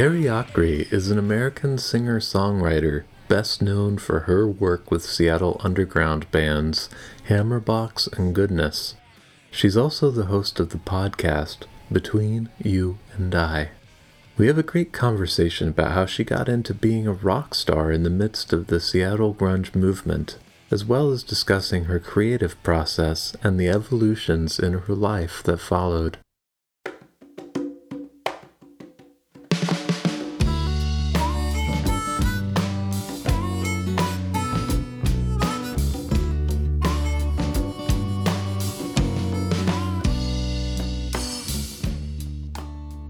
Carrie Akre is an American singer songwriter best known for her work with Seattle underground bands Hammerbox and Goodness. She's also the host of the podcast Between You and I. We have a great conversation about how she got into being a rock star in the midst of the Seattle grunge movement, as well as discussing her creative process and the evolutions in her life that followed.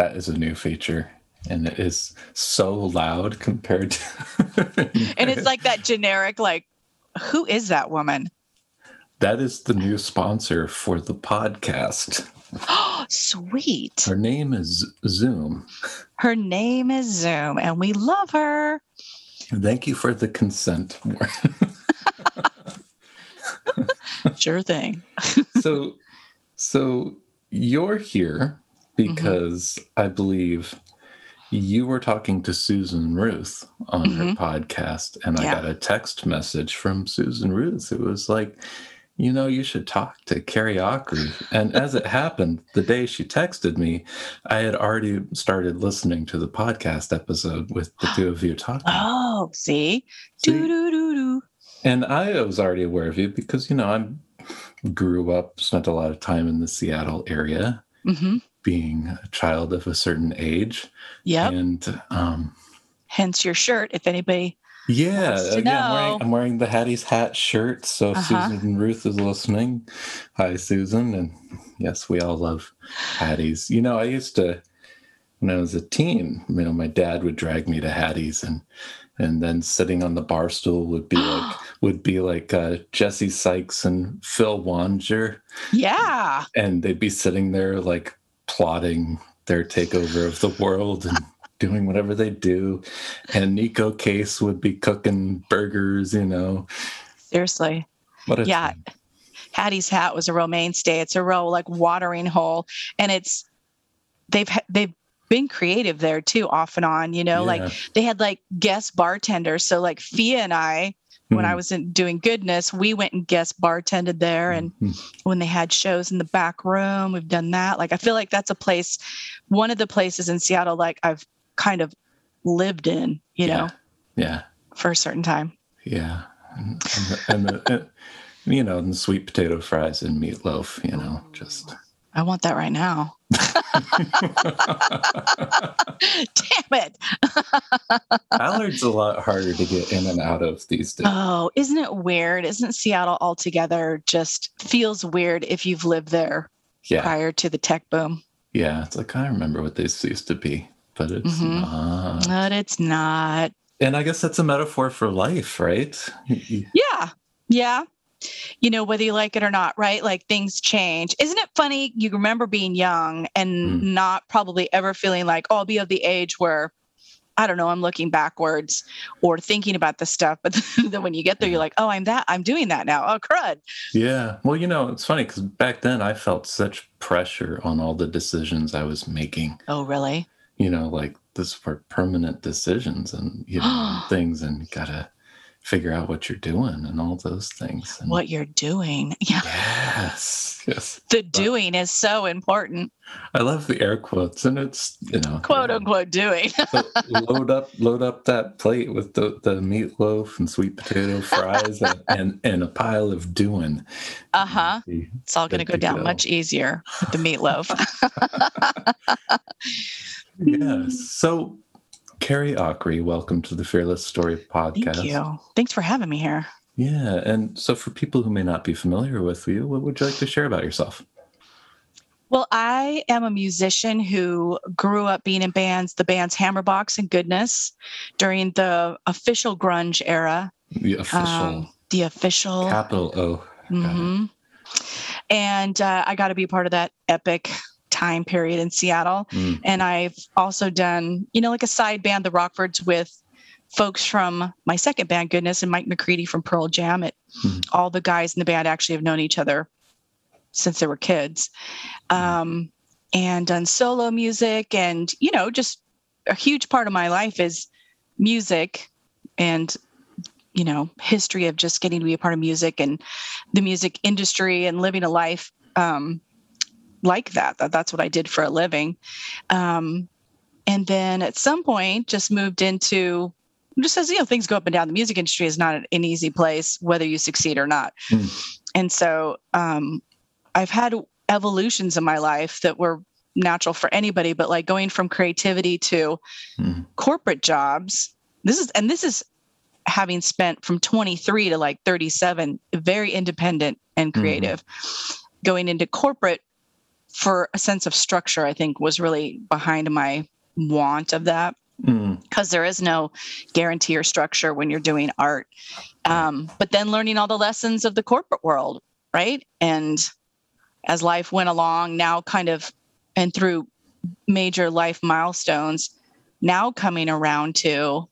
That is a new feature and it is so loud compared to and it's like that generic like who is that woman? That is the new sponsor for the podcast. Oh sweet. Her name is zoom. Her name is zoom and we love her. Thank you for the consent. Sure thing. So so you're here. Because mm-hmm. I believe you were talking to Susan Ruth on mm-hmm. her podcast, and yeah. I got a text message from Susan Ruth. It was like, you know, you should talk to Carrie Akre. And as it happened, the day she texted me, I had already started listening to the podcast episode with the two of you talking. Oh, see? see? Do, do, do, do. And I was already aware of you because, you know, I grew up, spent a lot of time in the Seattle area. Mm-hmm being a child of a certain age. Yeah. And um, hence your shirt, if anybody. Yeah, I'm, wearing, I'm, wearing, the Hattie's hat shirt. So uh-huh. Susan Ruth is listening. Hi, Susan. And yes, we all love Hattie's. You know, I used to, when I was a teen, you know, my dad would drag me to Hattie's and and then sitting on the bar stool would be like would be like uh, Jesse Sykes and Phil Wandscher. Yeah. And they'd be sitting there like plotting their takeover of the world and doing whatever they do. And Neko Case would be cooking burgers, you know. Seriously. What yeah. Thing. Hattie's hat was a real mainstay. It's a real like watering hole. And it's they've they've been creative there too, off and on, you know, yeah. like they had like guest bartenders. So like Fia and I when I hmm. was doing goodness, we went and guest bartended there. And mm-hmm. when they had shows in the back room, we've done that. Like, I feel like that's a place, one of the places in Seattle, like I've kind of lived in, you yeah. know? Yeah. For a certain time. Yeah. And, and, the, and the, you know, and sweet potato fries and meatloaf, you know, just. I want that right now. Damn it. Ballard's a lot harder to get in and out of these days. Oh, isn't it weird? Isn't Seattle altogether just feels weird if you've lived there yeah. prior to the tech boom? Yeah, it's like I remember what this used to be, but it's mm-hmm. not. But it's not. And I guess that's a metaphor for life, right? yeah. Yeah you know, whether you like it or not, right? Like things change. Isn't it funny? You remember being young and mm. not probably ever feeling like, oh, I'll be of the age where I don't know, I'm looking backwards or thinking about the stuff. But then when you get there, you're like, oh, I'm that, I'm doing that now. Oh, crud. Yeah. Well, you know, it's funny because back then I felt such pressure on all the decisions I was making. Oh, really? You know, like this were permanent decisions and, you know, things and gotta, figure out what you're doing and all those things. And what you're doing. Yeah. Yes. Yes. The doing is so important. I love the air quotes and it's, you know, quote unquote doing. load up load up that plate with the, the meatloaf and sweet potato fries and, and, and a pile of doing. Uh-huh. It's all gonna go down go. much easier with the meatloaf. yes. So Carrie Akre, welcome to the Fearless Story podcast. Thank you. Thanks for having me here. Yeah. And so, for people who may not be familiar with you, what would you like to share about yourself? Well, I am a musician who grew up being in bands, the bands Hammerbox and Goodness during the official grunge era. The official. Um, the official. Capital O. Mm-hmm. And uh, I got to be part of that epic time period in Seattle. Mm. And I've also done, you know, like a side band, the Rockfords, with folks from my second band, Goodness, and Mike McCready from Pearl Jam. It, mm. All the guys in the band actually have known each other since they were kids um, and done solo music and you know just a huge part of my life is music and you know history of just getting to be a part of music and the music industry and living a life um, like that. that that's what i did for a living um, and then at some point just moved into just as you know things go up and down the music industry is not an easy place whether you succeed or not mm. and so um, I've had evolutions in my life that were natural for anybody, but like going from creativity to mm. corporate jobs. This is, and this is having spent from 23 to like 37, very independent and mm-hmm. creative. Mm. Going into corporate for a sense of structure, I think was really behind my want of that because mm. there is no guarantee or structure when you're doing art. Um, but then learning all the lessons of the corporate world, right? And as life went along, now kind of, and through major life milestones, now coming around to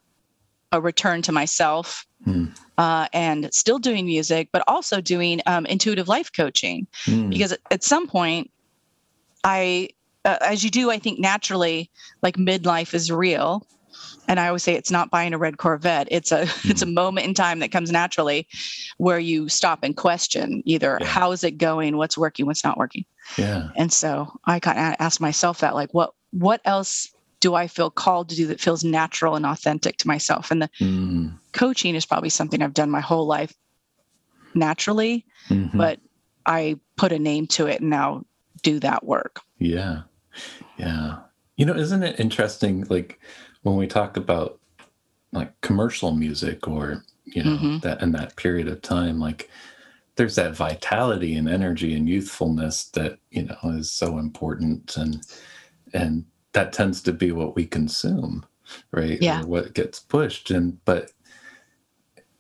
a return to myself mm. uh, and still doing music, but also doing um, intuitive life coaching. Mm. Because at some point, I, uh, as you do, I think naturally, like midlife is real and i always say it's not buying a red corvette it's a mm-hmm. it's a moment in time that comes naturally where you stop and question either yeah. how is it going what's working what's not working yeah and so i kind of asked myself that like what what else do i feel called to do that feels natural and authentic to myself and the mm. coaching is probably something i've done my whole life naturally mm-hmm. but i put a name to it and now do that work. Yeah. Yeah. You know isn't it interesting like when we talk about like commercial music or you know mm-hmm. that in that period of time like there's that vitality and energy and youthfulness that you know is so important and and that tends to be what we consume right? Yeah. or what gets pushed. And but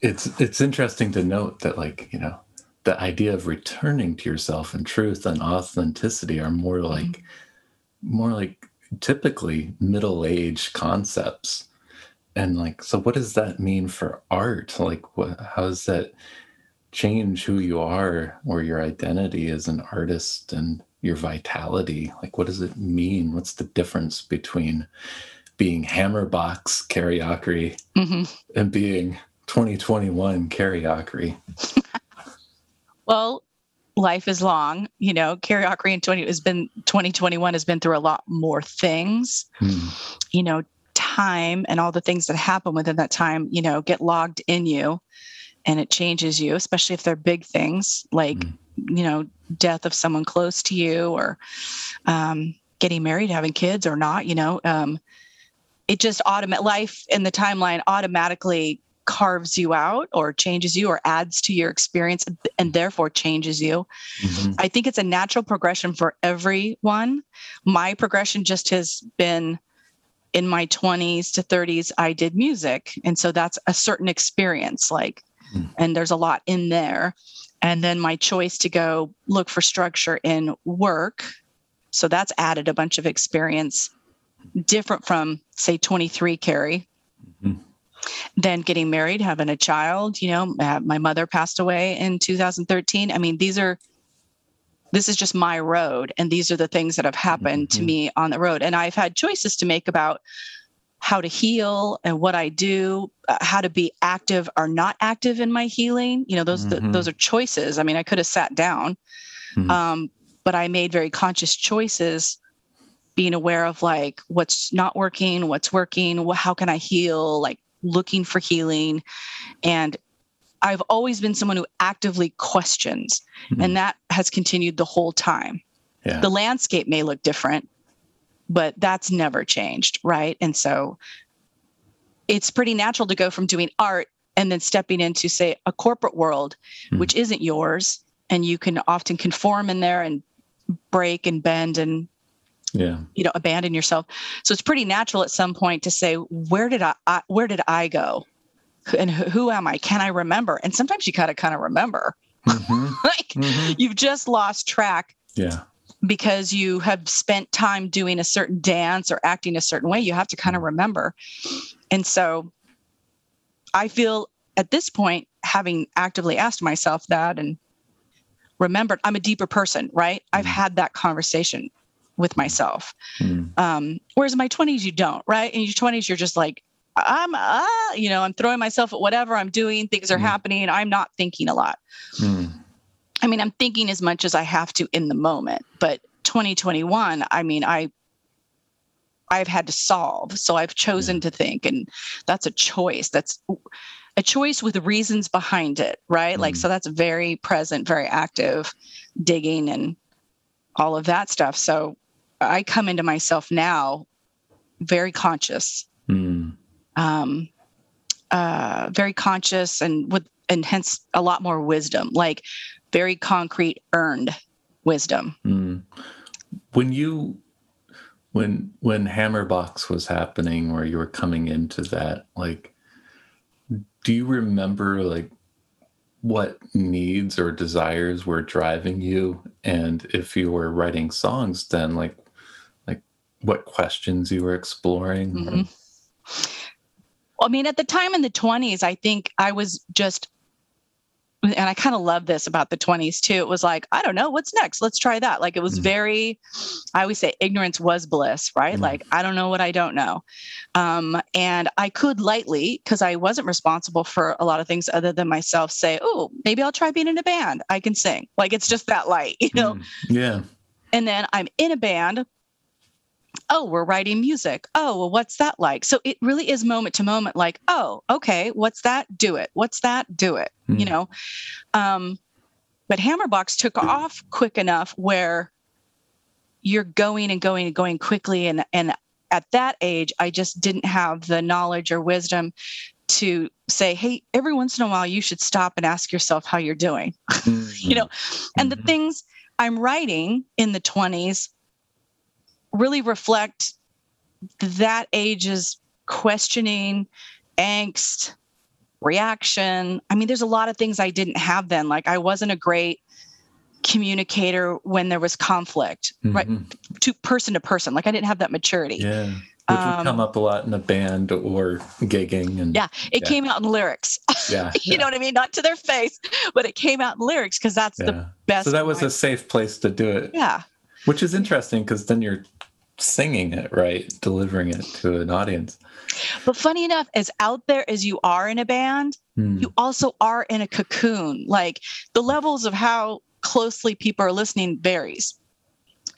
it's it's interesting to note that like you know the idea of returning to yourself and truth and authenticity are more mm-hmm. like mm-hmm. more like typically middle age concepts and like so what does that mean for art like what how does that change who you are or your identity as an artist and your vitality like what does it mean what's the difference between being hammerbox Carrie mm-hmm. and being 2021 Carrie well life is long. You know, Ockery in 20 has been 2021 has been through a lot more things. Mm. You know, time and all the things that happen within that time, you know, get logged in you and it changes you, especially if they're big things like, mm. you know, death of someone close to you or um, getting married, having kids or not, you know. Um, it just automatic life in the timeline automatically carves you out or changes you or adds to your experience and therefore changes you. Mm-hmm. I think it's a natural progression for everyone. My progression just has been in my 20s to 30s, I did music. And so that's a certain experience, like, mm. and there's a lot in there. And then my choice to go look for structure in work. So that's added a bunch of experience different from, say, 23 Carrie. Then getting married, having a child. You know, uh, my mother passed away in 2013. I mean, these are this is just my road and these are the things that have happened mm-hmm. to me on the road and i've had choices to make about how to heal and what i do uh, how to be active or not active in my healing you know those mm-hmm. those are choices i mean i could have sat down mm-hmm. um, but i made very conscious choices being aware of like what's not working what's working how can i heal like looking for healing. And I've always been someone who actively questions, mm-hmm. and that has continued the whole time. Yeah. The landscape may look different, but that's never changed, right? And so it's pretty natural to go from doing art and then stepping into, say, a corporate world, mm-hmm. which isn't yours, and you can often conform in there and break and bend and yeah. you know abandon yourself. So it's pretty natural at some point to say where did i, I where did i go? And who, who, am i? Can i remember? And sometimes you gotta kind of remember. Mm-hmm. like mm-hmm. you've just lost track yeah. because you have spent time doing a certain dance or acting a certain way you have to kind of mm. remember. And so i feel at this point having actively asked myself that and remembered i'm a deeper person right? I've mm. had that conversation with myself. Mm. Um, whereas in my 20s, you don't, right? In your 20s, you're just like, I'm, uh, you know, I'm throwing myself at whatever I'm doing. Things are mm. happening. I'm not thinking a lot. Mm. I mean, I'm thinking as much as I have to in the moment. But 2021, I mean, I, I've had to solve. So I've chosen to think, and that's a choice. That's a choice with reasons behind it, right? Like, hmm. so that's very present, very active, digging and all of that stuff. So I come into myself now very conscious, mm. um, uh, very conscious, and with and hence a lot more wisdom, like very concrete, earned wisdom. Mm. When you when when Hammerbox was happening, or you were coming into that, like, do you remember like what needs or desires were driving you and if you were writing songs then like what questions you were exploring? Mm-hmm. I mean, at the time in the 20s, I think I was just, and I kind of love this about the 20s too. It was like, I don't know, what's next? Let's try that. Like, it was mm-hmm. very, I always say ignorance was bliss, right? Mm-hmm. Like, I don't know what I don't know. Um, and I could lightly, because I wasn't responsible for a lot of things other than myself, say, oh, maybe I'll try being in a band. I can sing. Like, it's just that light, you know? Mm. Yeah. And then I'm in a band oh, we're writing music. Oh, well, what's that like? So it really is moment to moment, like, oh, okay, what's that? Do it. What's that? Do it. Mm. You hmm. know? Um, but Hammerbox took off quick enough where you're going and going and going quickly. And and at that age, I just didn't have the knowledge or wisdom to say, hey, every once in a while you should stop and ask yourself how you're doing. Mm-hmm. you know, and mm-hmm. the things I'm writing in the 20s really reflect that age's questioning, angst, reaction. I mean, there's a lot of things I didn't have then. Like I wasn't a great communicator when there was conflict, mm-hmm. right? To person to person. Like I didn't have that maturity. Yeah. Which would come um, up a lot in a band or gigging and yeah it yeah. came out in lyrics yeah you yeah. know what i mean not to their face but it came out in lyrics because that's yeah. the best so that was a safe place to do it yeah which is interesting because then you're singing it right, delivering it to an audience. But funny enough, as out there as you are in a band, mm. you also are in a cocoon. Like the levels of how closely people are listening varies.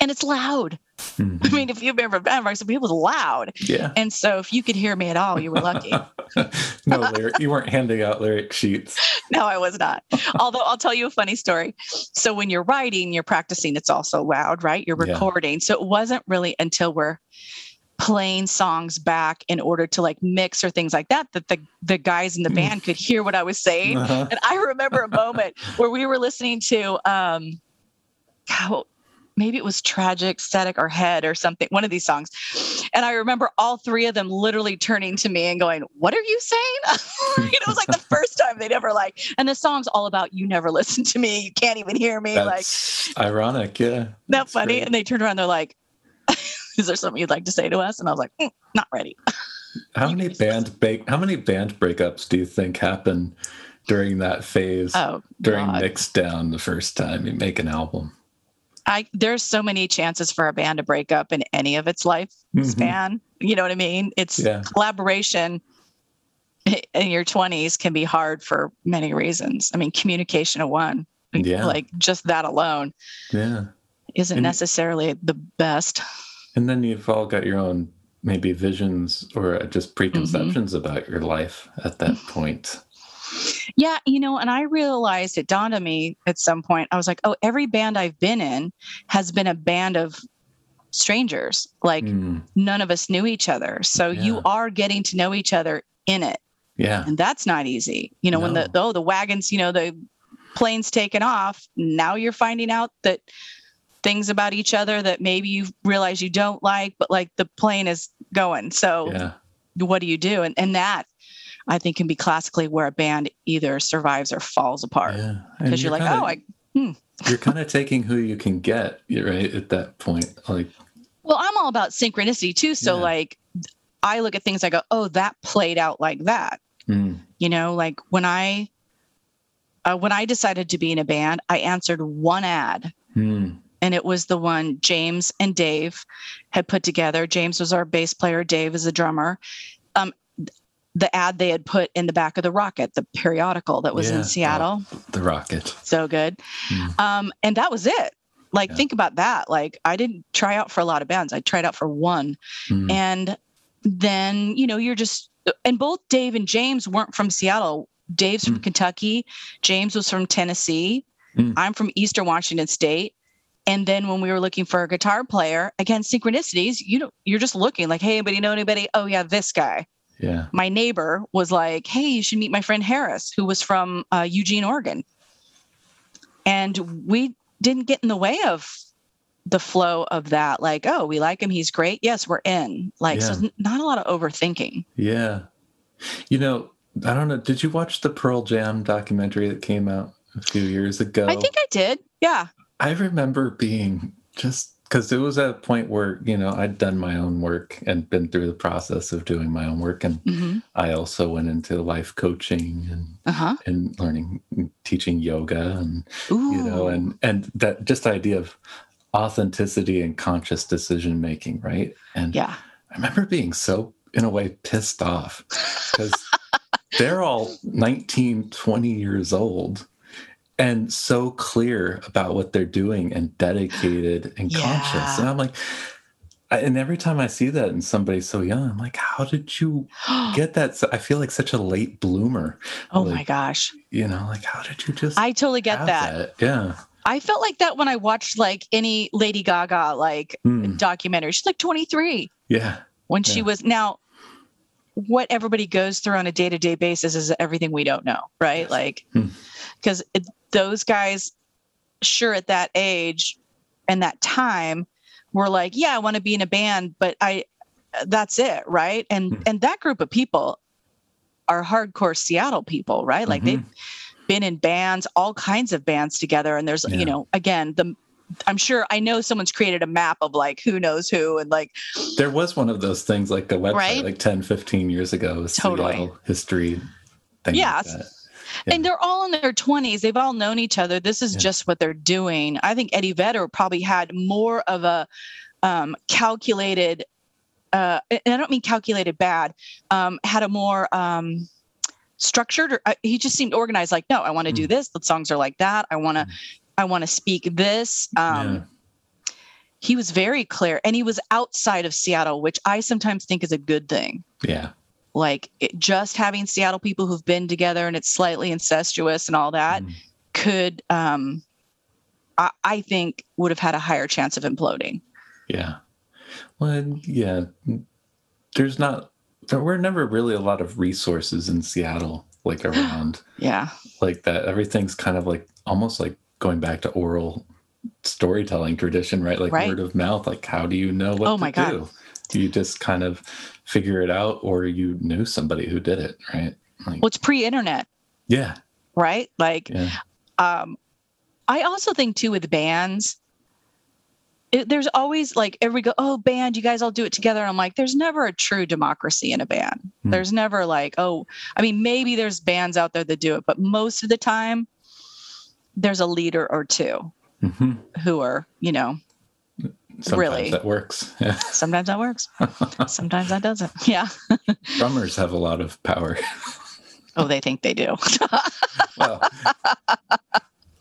And it's loud. Mm-hmm. I mean, if you've ever been around some it was loud. Yeah. And so if you could hear me at all, you were lucky. no, lyric, you weren't handing out lyric sheets. No, I was not. Although I'll tell you a funny story. So when you're writing, you're practicing, it's also loud, right? You're recording. Yeah. So it wasn't really until we're playing songs back in order to like mix or things like that that the the guys in the band could hear what I was saying. Uh-huh. And I remember a moment where we were listening to um maybe it was tragic static or head or something one of these songs. And i remember all three of them literally turning to me and going what are you saying? You know, it was like the first time they'd ever like and the song's all about you never listen to me you can't even hear me That's like ironic yeah. That funny? great. and they turned around they're like is there something you'd like to say to us? And i was like mm, not ready. How many band break how many band breakups do you think happen during that phase oh, during God. mix down the first time you make an album I there's so many chances for a band to break up in any of its life mm-hmm. span. You know what I mean? It's yeah. collaboration in your 20s can be hard for many reasons. I mean, communication of one, yeah. like just that alone, yeah, isn't and, necessarily the best. And then you've all got your own maybe visions or just preconceptions mm-hmm. about your life at that point. Yeah, you know, and I realized it dawned on me at some point. I was like, oh, every band I've been in has been a band of strangers. Like mm. none of us knew each other. So yeah. you are getting to know each other in it. Yeah. And that's not easy. You know, no. when the oh the wagons, you know, the planes taken off, now you're finding out that things about each other that maybe you realize you don't like, but like the plane is going. So yeah. what do you do? And and that I think can be classically where a band either survives or falls apart. Because yeah. you're, you're, like, kinda, oh, I hmm. you're kind of taking who you can get, right? At that point. Like Well, I'm all about synchronicity too. So yeah. like I look at things, I go, oh, that played out like that. Mm. You know, like when I uh, when I decided to be in a band, I answered one ad. Mm. And it was the one James and Dave had put together. James was our bass player, Dave is a drummer. Um, the ad they had put in the back of the Rocket, the periodical that was yeah, in Seattle. the Rocket. So good. Mm. Um, and that was it. Like, yeah. think about that. Like, I didn't try out for a lot of bands, I tried out for one. Mm. And then, you know, you're just, and both Dave and James weren't from Seattle. Dave's from mm. Kentucky, James was from Tennessee. Mm. I'm from Eastern Washington State. And then when we were looking for a guitar player, again, synchronicities, you know, you're just looking like, hey, anybody know anybody? Oh yeah, this guy. Yeah. My neighbor was like, hey, you should meet my friend Harris, who was from uh, Eugene, Oregon. And we didn't get in the way of the flow of that. Like, oh, we like him. He's great. Yes, we're in. Like, yeah. so not a lot of overthinking. Yeah. You know, I don't know. Did you watch the Pearl Jam documentary that came out a few years ago? I think I did. Yeah. I remember being just because it was at a point where you know I'd done my own work and been through the process of doing my own work, and mm-hmm. I also went into life coaching and uh-huh. and learning, teaching yoga, and Ooh. you know, and and that just idea of authenticity and conscious decision making, right? And yeah, I remember being so in a way pissed off because they're all 19, 20 years old and so clear about what they're doing and dedicated and yeah. conscious. And I'm like, and every time I see that in somebody so young, I'm like, how did you get that? So I feel like such a late bloomer. Oh like, my gosh. You know, like, how did you just. I totally get that. that. Yeah. I felt like that when I watched like any Lady Gaga like mm. documentary. She's like 23. Yeah. When yeah. she was now what everybody goes through on a day-to-day basis is everything we don't know, right? Yes. Like because hmm those guys sure at that age and that time were like yeah i want to be in a band but i that's it right and mm-hmm. and that group of people are hardcore seattle people right like mm-hmm. they've been in bands all kinds of bands together and there's yeah. you know again the I'm sure I know someone's created a map of like who knows who and like there was one of those things like a website right? like 10 15 years ago totally. Seattle history yeah like yeah. And they're all in their 20s. They've all known each other. This is yeah. just what they're doing. I think Eddie Vedder probably had more of a um, calculated, uh, and I don't mean calculated bad, um, had a more um, structured, or, uh, he just seemed organized like, no, I want to mm. do this. The songs are like that. I want to, mm. I want to speak this. Um, yeah he was very clear and he was outside of Seattle, which I sometimes think is a good thing. Yeah like it, just having Seattle people who've been together and it's slightly incestuous and all that mm. could, um, I, I think, would have had a higher chance of imploding. Yeah. Well, yeah. There's not, there were never really a lot of resources in Seattle, like around. yeah. Like that. Everything's kind of like almost like going back to oral storytelling tradition, right? Like right. word of mouth. Like, how do you know what oh my to God. do? You just kind of figure it out or you knew somebody who did it, right? Like, well, it's pre-internet. Yeah. Right? Like yeah. um I also think too with bands it, there's always like everybody go, oh, band, you guys all do it together. And I'm like, there's never a true democracy in a band. Mm. There's never like, oh, I mean, maybe there's bands out there that do it, but most of the time, there's a leader or 2 mm-hmm. who are, you know, Sometimes really that works. Yeah. Sometimes that works. Sometimes that doesn't. Yeah. Drummers have a lot of power. Oh they think they do. Well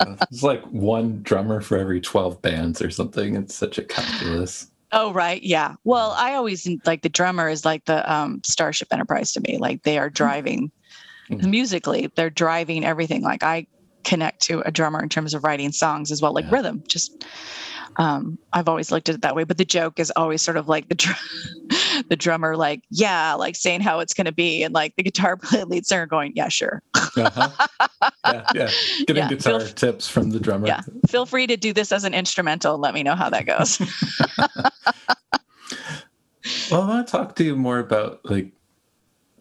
it's like one drummer for every 12 bands or something. It's such a calculus. Oh right. Yeah. Well i always like the drummer is like the um, starship enterprise to me. Like they are driving mm-hmm. musically they're driving everything. Like i connect to a drummer in terms of writing songs as well like yeah. rhythm just um, I've always looked at it that way. But the joke is always sort of like the dr- the drummer, like yeah, like saying how it's going to be, and like the guitar player lead singer going, yeah, sure. uh-huh. Yeah, yeah. Getting yeah, guitar tips from the drummer. Yeah. Feel free to do this as an instrumental. Let me know how that goes. well, I want to talk to you more about like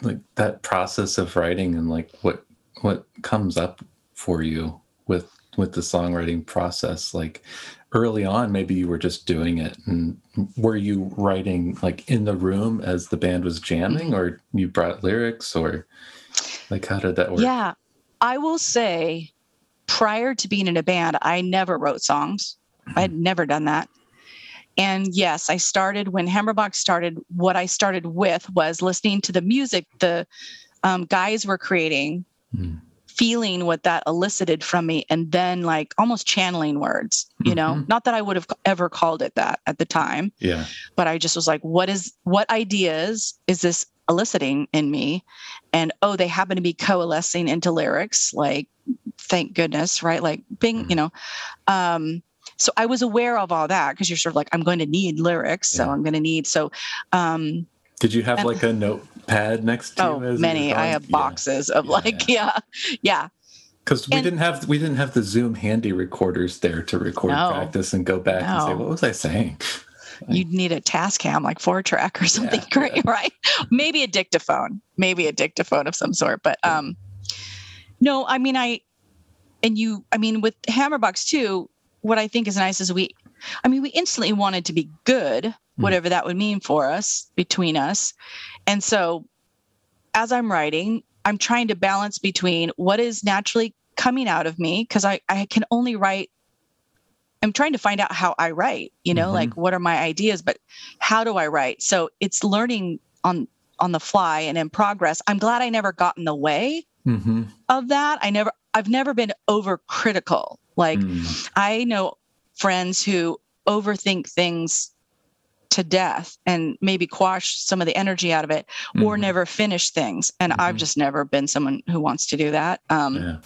like that process of writing and like what what comes up for you with with the songwriting process like early on maybe you were just doing it and were you writing like in the room as the band was jamming or you brought lyrics or like how did that work? Yeah. I will say prior to being in a band i never wrote songs. Mm-hmm. i had never done that. And yes i started when hammerbox started what i started with was listening to the music the um, guys were creating mm feeling what that elicited from me and then like almost channeling words you know? Mm-hmm. not that i would have ever called it that at the time yeah. but i just was like what is what ideas is this eliciting in me? And oh they happen to be coalescing into lyrics like thank goodness right? Like being mm-hmm. you know? Um so i was aware of all that because you're sort of like i'm going to need lyrics so i'm going to need so um did you have like a notepad next to oh, many. I have boxes yeah. of like, yeah, yeah. Because we didn't have we didn't have the Zoom handy recorders there to record no, practice and go back no. and say, what was I saying? You'd need a Tascam like four track or something yeah, great, yeah. right? Maybe a dictaphone, maybe a dictaphone of some sort. But um no, I mean I and you I mean with Hammerbox too, what I think is nice is we I mean we instantly wanted to be good Hmm. whatever that would mean for us between us. And so as I'm writing, I'm trying to balance between what is naturally coming out of me because I, I can only write I'm trying to find out how I write, you know, mm-hmm. like what are my ideas, but how do I write? So it's learning on on the fly and in progress. I'm glad I never got in the way mm-hmm. of that. I never I've never been overcritical. Like mm. I know friends who overthink things to death and maybe quash some of the energy out of it mm-hmm. or never finish things and mm-hmm. i've just never been someone who wants to do that um, yeah.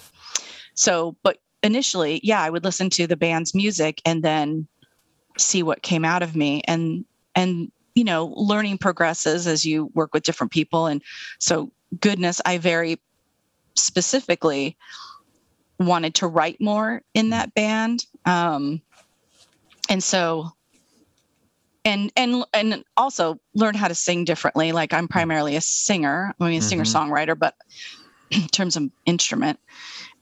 so but initially yeah i would listen to the band's music and then see what came out of me and and you know learning progresses as you work with different people and so goodness i very specifically wanted to write more in that band um, and so and and and also learn how to sing differently like i'm primarily a singer i mean a mm-hmm. singer songwriter but in terms of instrument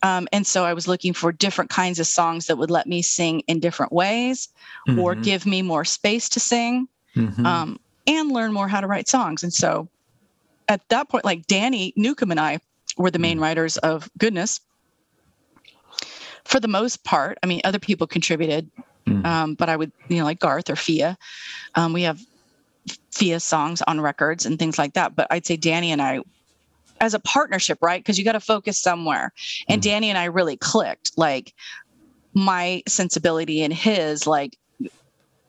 um, and so i was looking for different kinds of songs that would let me sing in different ways mm-hmm. or give me more space to sing mm-hmm. um, and learn more how to write songs and so at that point like danny newcomb and i were the main mm. writers of goodness for the most part i mean other people contributed Mm. Um, but I would, you know, like Garth or Fia. Um, we have Fia songs on records and things like that. But I'd say Danny and I, as a partnership, right? Because you got to focus somewhere. And mm. Danny and I really clicked. Like my sensibility and his, like,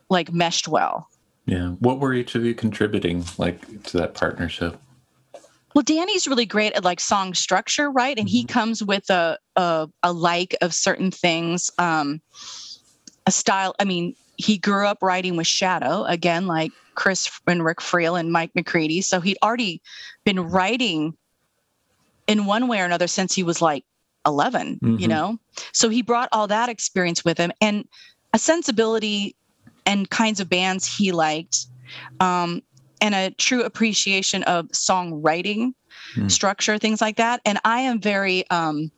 like meshed well. Yeah. What were each of you contributing, like, to that partnership? Well, Danny's really great at like song structure, right? And mm-hmm. he comes with a, a a like of certain things. Um, a style. I mean, he grew up writing with Shadow again, like Chris and Rick Friel and Mike McCready. So he'd already been writing in one way or another since he was like 11, mm-hmm. you know? So he brought all that experience with him and a sensibility and kinds of bands he liked, um, and a true appreciation of songwriting mm. structure, things like that. And I am very, um,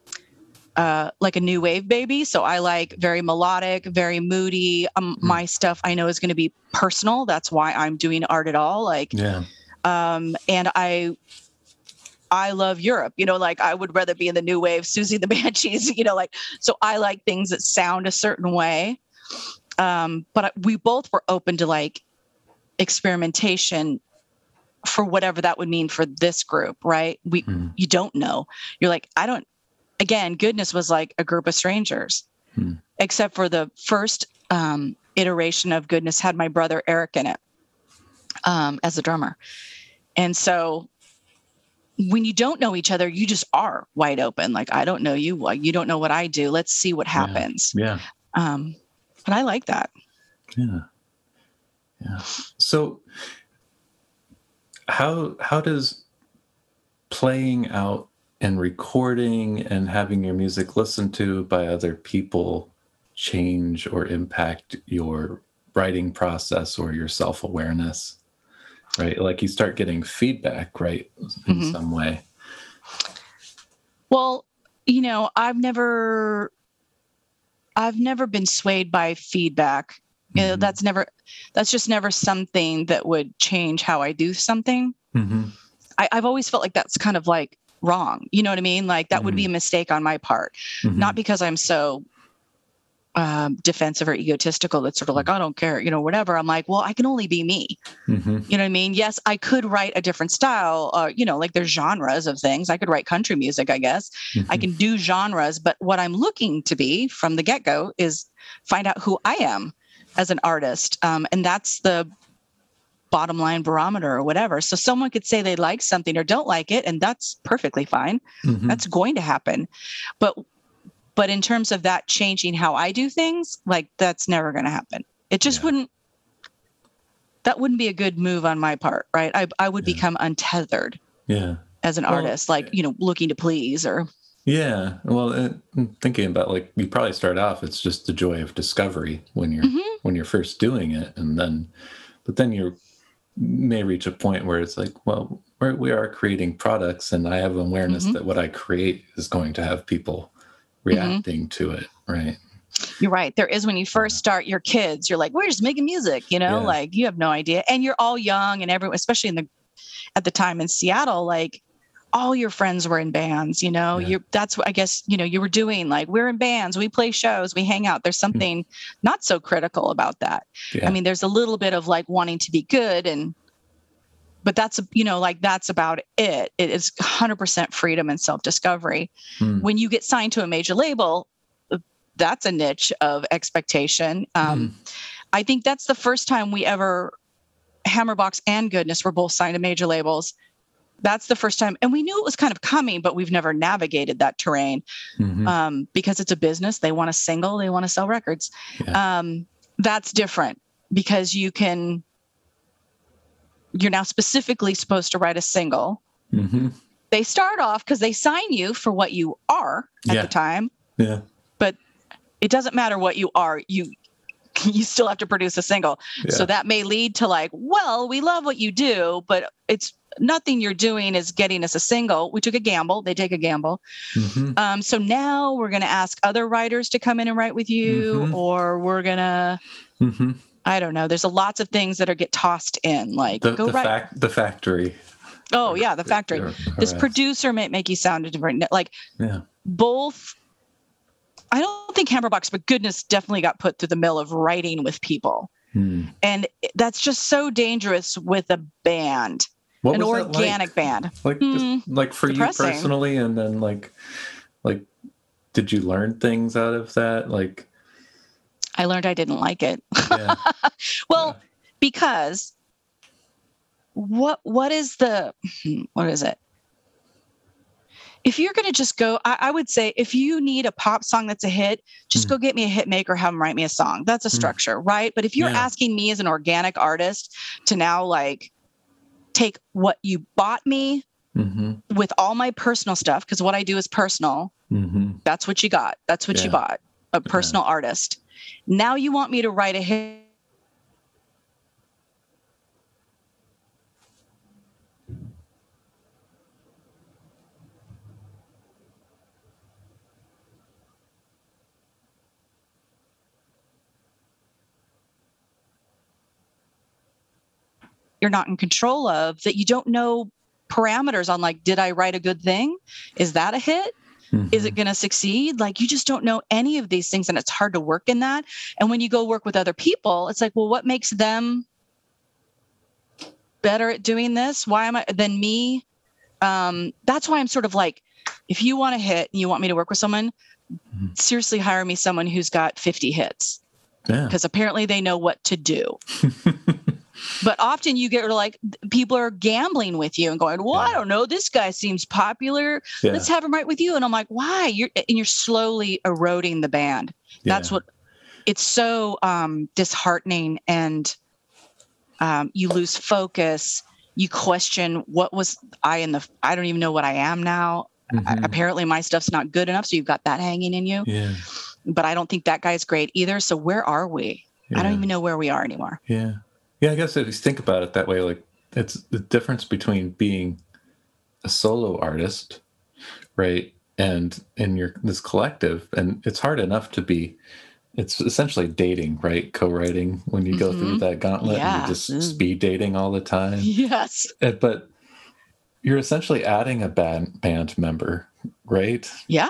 uh, like a new wave baby. So I like very melodic, very moody. Um, mm. My stuff I know is going to be personal. That's why I'm doing art at all. Like, yeah. Um, and I, I love Europe. You know, like I would rather be in the new wave, Siouxsie the Banshees. You know, like so I like things that sound a certain way. Um, but we both were open to like experimentation for whatever that would mean for this group, right? We mm. you don't know. You're like, I don't again, goodness was like a group of strangers, hmm. except for the first um, iteration of goodness had my brother Eric in it um, as a drummer. And so when you don't know each other, you just are wide open. Like, I don't know you. You don't know what I do. Let's see what happens. Yeah. yeah. Um, but I like that. Yeah. Yeah. So how how does playing out and recording and having your music listened to by other people change or impact your writing process or your self-awareness right like you start getting feedback right in mm-hmm. some way well you know i've never i've never been swayed by feedback mm-hmm. you know, that's never that's just never something that would change how i do something mm-hmm. I, i've always felt like that's kind of like wrong you know what i mean like that would be a mm-hmm. mistake on my part mm-hmm. not because i'm so um, defensive or egotistical that's sort of like, I don't care, you know, whatever. I'm like, well, I can only be me. Mm-hmm. You know what I mean? Yes, I could write a different style. Uh, you know, like there's genres of things. I could write country music, I guess. Mm-hmm. I can do genres, but what I'm looking to be from the get go is find out who I am as an artist. Um, and that's the bottom line barometer or whatever. So someone could say they like something or don't like it, and that's perfectly fine. Mm-hmm. That's going to happen. But but in terms of that changing how I do things, like that's never going to happen. It just yeah. wouldn't. That wouldn't be a good move on my part, right? I I would yeah. become untethered. Yeah. As an well, artist, like you know, looking to please or. Yeah, well, uh, thinking about like you probably start off, it's just the joy of discovery when you're mm-hmm. when you're first doing it, and then, but then you may reach a point where it's like, well, we're, we are creating products, and I have awareness mm-hmm. that what I create is going to have people reacting mm-hmm. to it, right? You're right. There is when you first start your kids, you're like, we're just making music, you know, yeah. like you have no idea. And you're all young and everyone, especially in the at the time in Seattle, like all your friends were in bands, you know. Yeah. You that's what I guess, you know, you were doing like we're in bands, we play shows, we hang out. There's mm-hmm. something not so critical about that. Yeah. I mean, there's a little bit of like wanting to be good and but that's you know like that's about it it is 100% freedom and self-discovery mm. when you get signed to a major label that's a niche of expectation um, mm. i think that's the first time we ever hammerbox and goodness were both signed to major labels that's the first time and we knew it was kind of coming but we've never navigated that terrain mm-hmm. um, because it's a business they want a single they want to sell records yeah. um, that's different because you can you're now specifically supposed to write a single. Mm-hmm. They start off because they sign you for what you are at yeah. the time. Yeah. But it doesn't matter what you are. You you still have to produce a single. Yeah. So that may lead to like, well, we love what you do, but it's nothing you're doing is getting us a single. We took a gamble. They take a gamble. Mm-hmm. Um, so now we're going to ask other writers to come in and write with you, mm-hmm. or we're going to mm-hmm. I don't know. There's a lots of things that are get tossed in, like the, go the, right. Fac- the factory. Oh yeah, the factory. this producer might make you sound different. Like yeah. both. I don't think Hammerbox, but goodness, definitely got put through the mill of writing with people, hmm. and that's just so dangerous with a band, what an organic like? band. Like, hmm. just, like for Depressing. you personally, and then like, like, did you learn things out of that? Like, I learned I didn't like it. Yeah. well, yeah. because what what is the hmm, what is it? If you're going to just go, I, I, would say if you need a pop song that's a hit, just mm. go get me a hit maker, have them write me a song. That's a hmm. structure, mm. right? But if you're yeah. asking me as an organic artist to now like take what you bought me mm-hmm. with all my personal stuff, because what I do is personal, mm-hmm. that's what you got. That's what yeah. you bought, a personal artist now you want me to write a hit. You're not in control of that you don't know parameters on like did i write a good thing is that a hit Mm-hmm. Is it mm-hmm. going to succeed? Like you just don't know any of these things and it's hard to work in that. And when you go work with other people, it's like, well, what makes them better at doing this? Why am I than me? Um, that's why I'm sort of like, if you want to hit and you want me to work with someone, mm-hmm. seriously hire me someone who's got 50 hits. Because yeah. apparently they know what to do. but often you get like people are gambling with you and going, "Well, yeah. I don't know. This guy seems popular. Yeah. Let's have him right with you." And I'm like, "Why?" You're and you're slowly eroding the band. That's what. It's so um, disheartening, and um, you lose focus. You question what was I in the. I don't even know what I am now. mm-hmm. apparently my stuff's not good enough so you've got that hanging in you yeah but i don't think that guy's great either so where are we yeah. i don't even know where we are anymore yeah yeah i guess if you think about it that way like it's the difference between being a solo artist right and in your this collective and it's hard enough to be it's essentially dating right co-writing when you mm-hmm. go through mm-hmm. that gauntlet yeah. and you're just mm. speed dating all the time yes uh, but you're essentially adding a band band member right yeah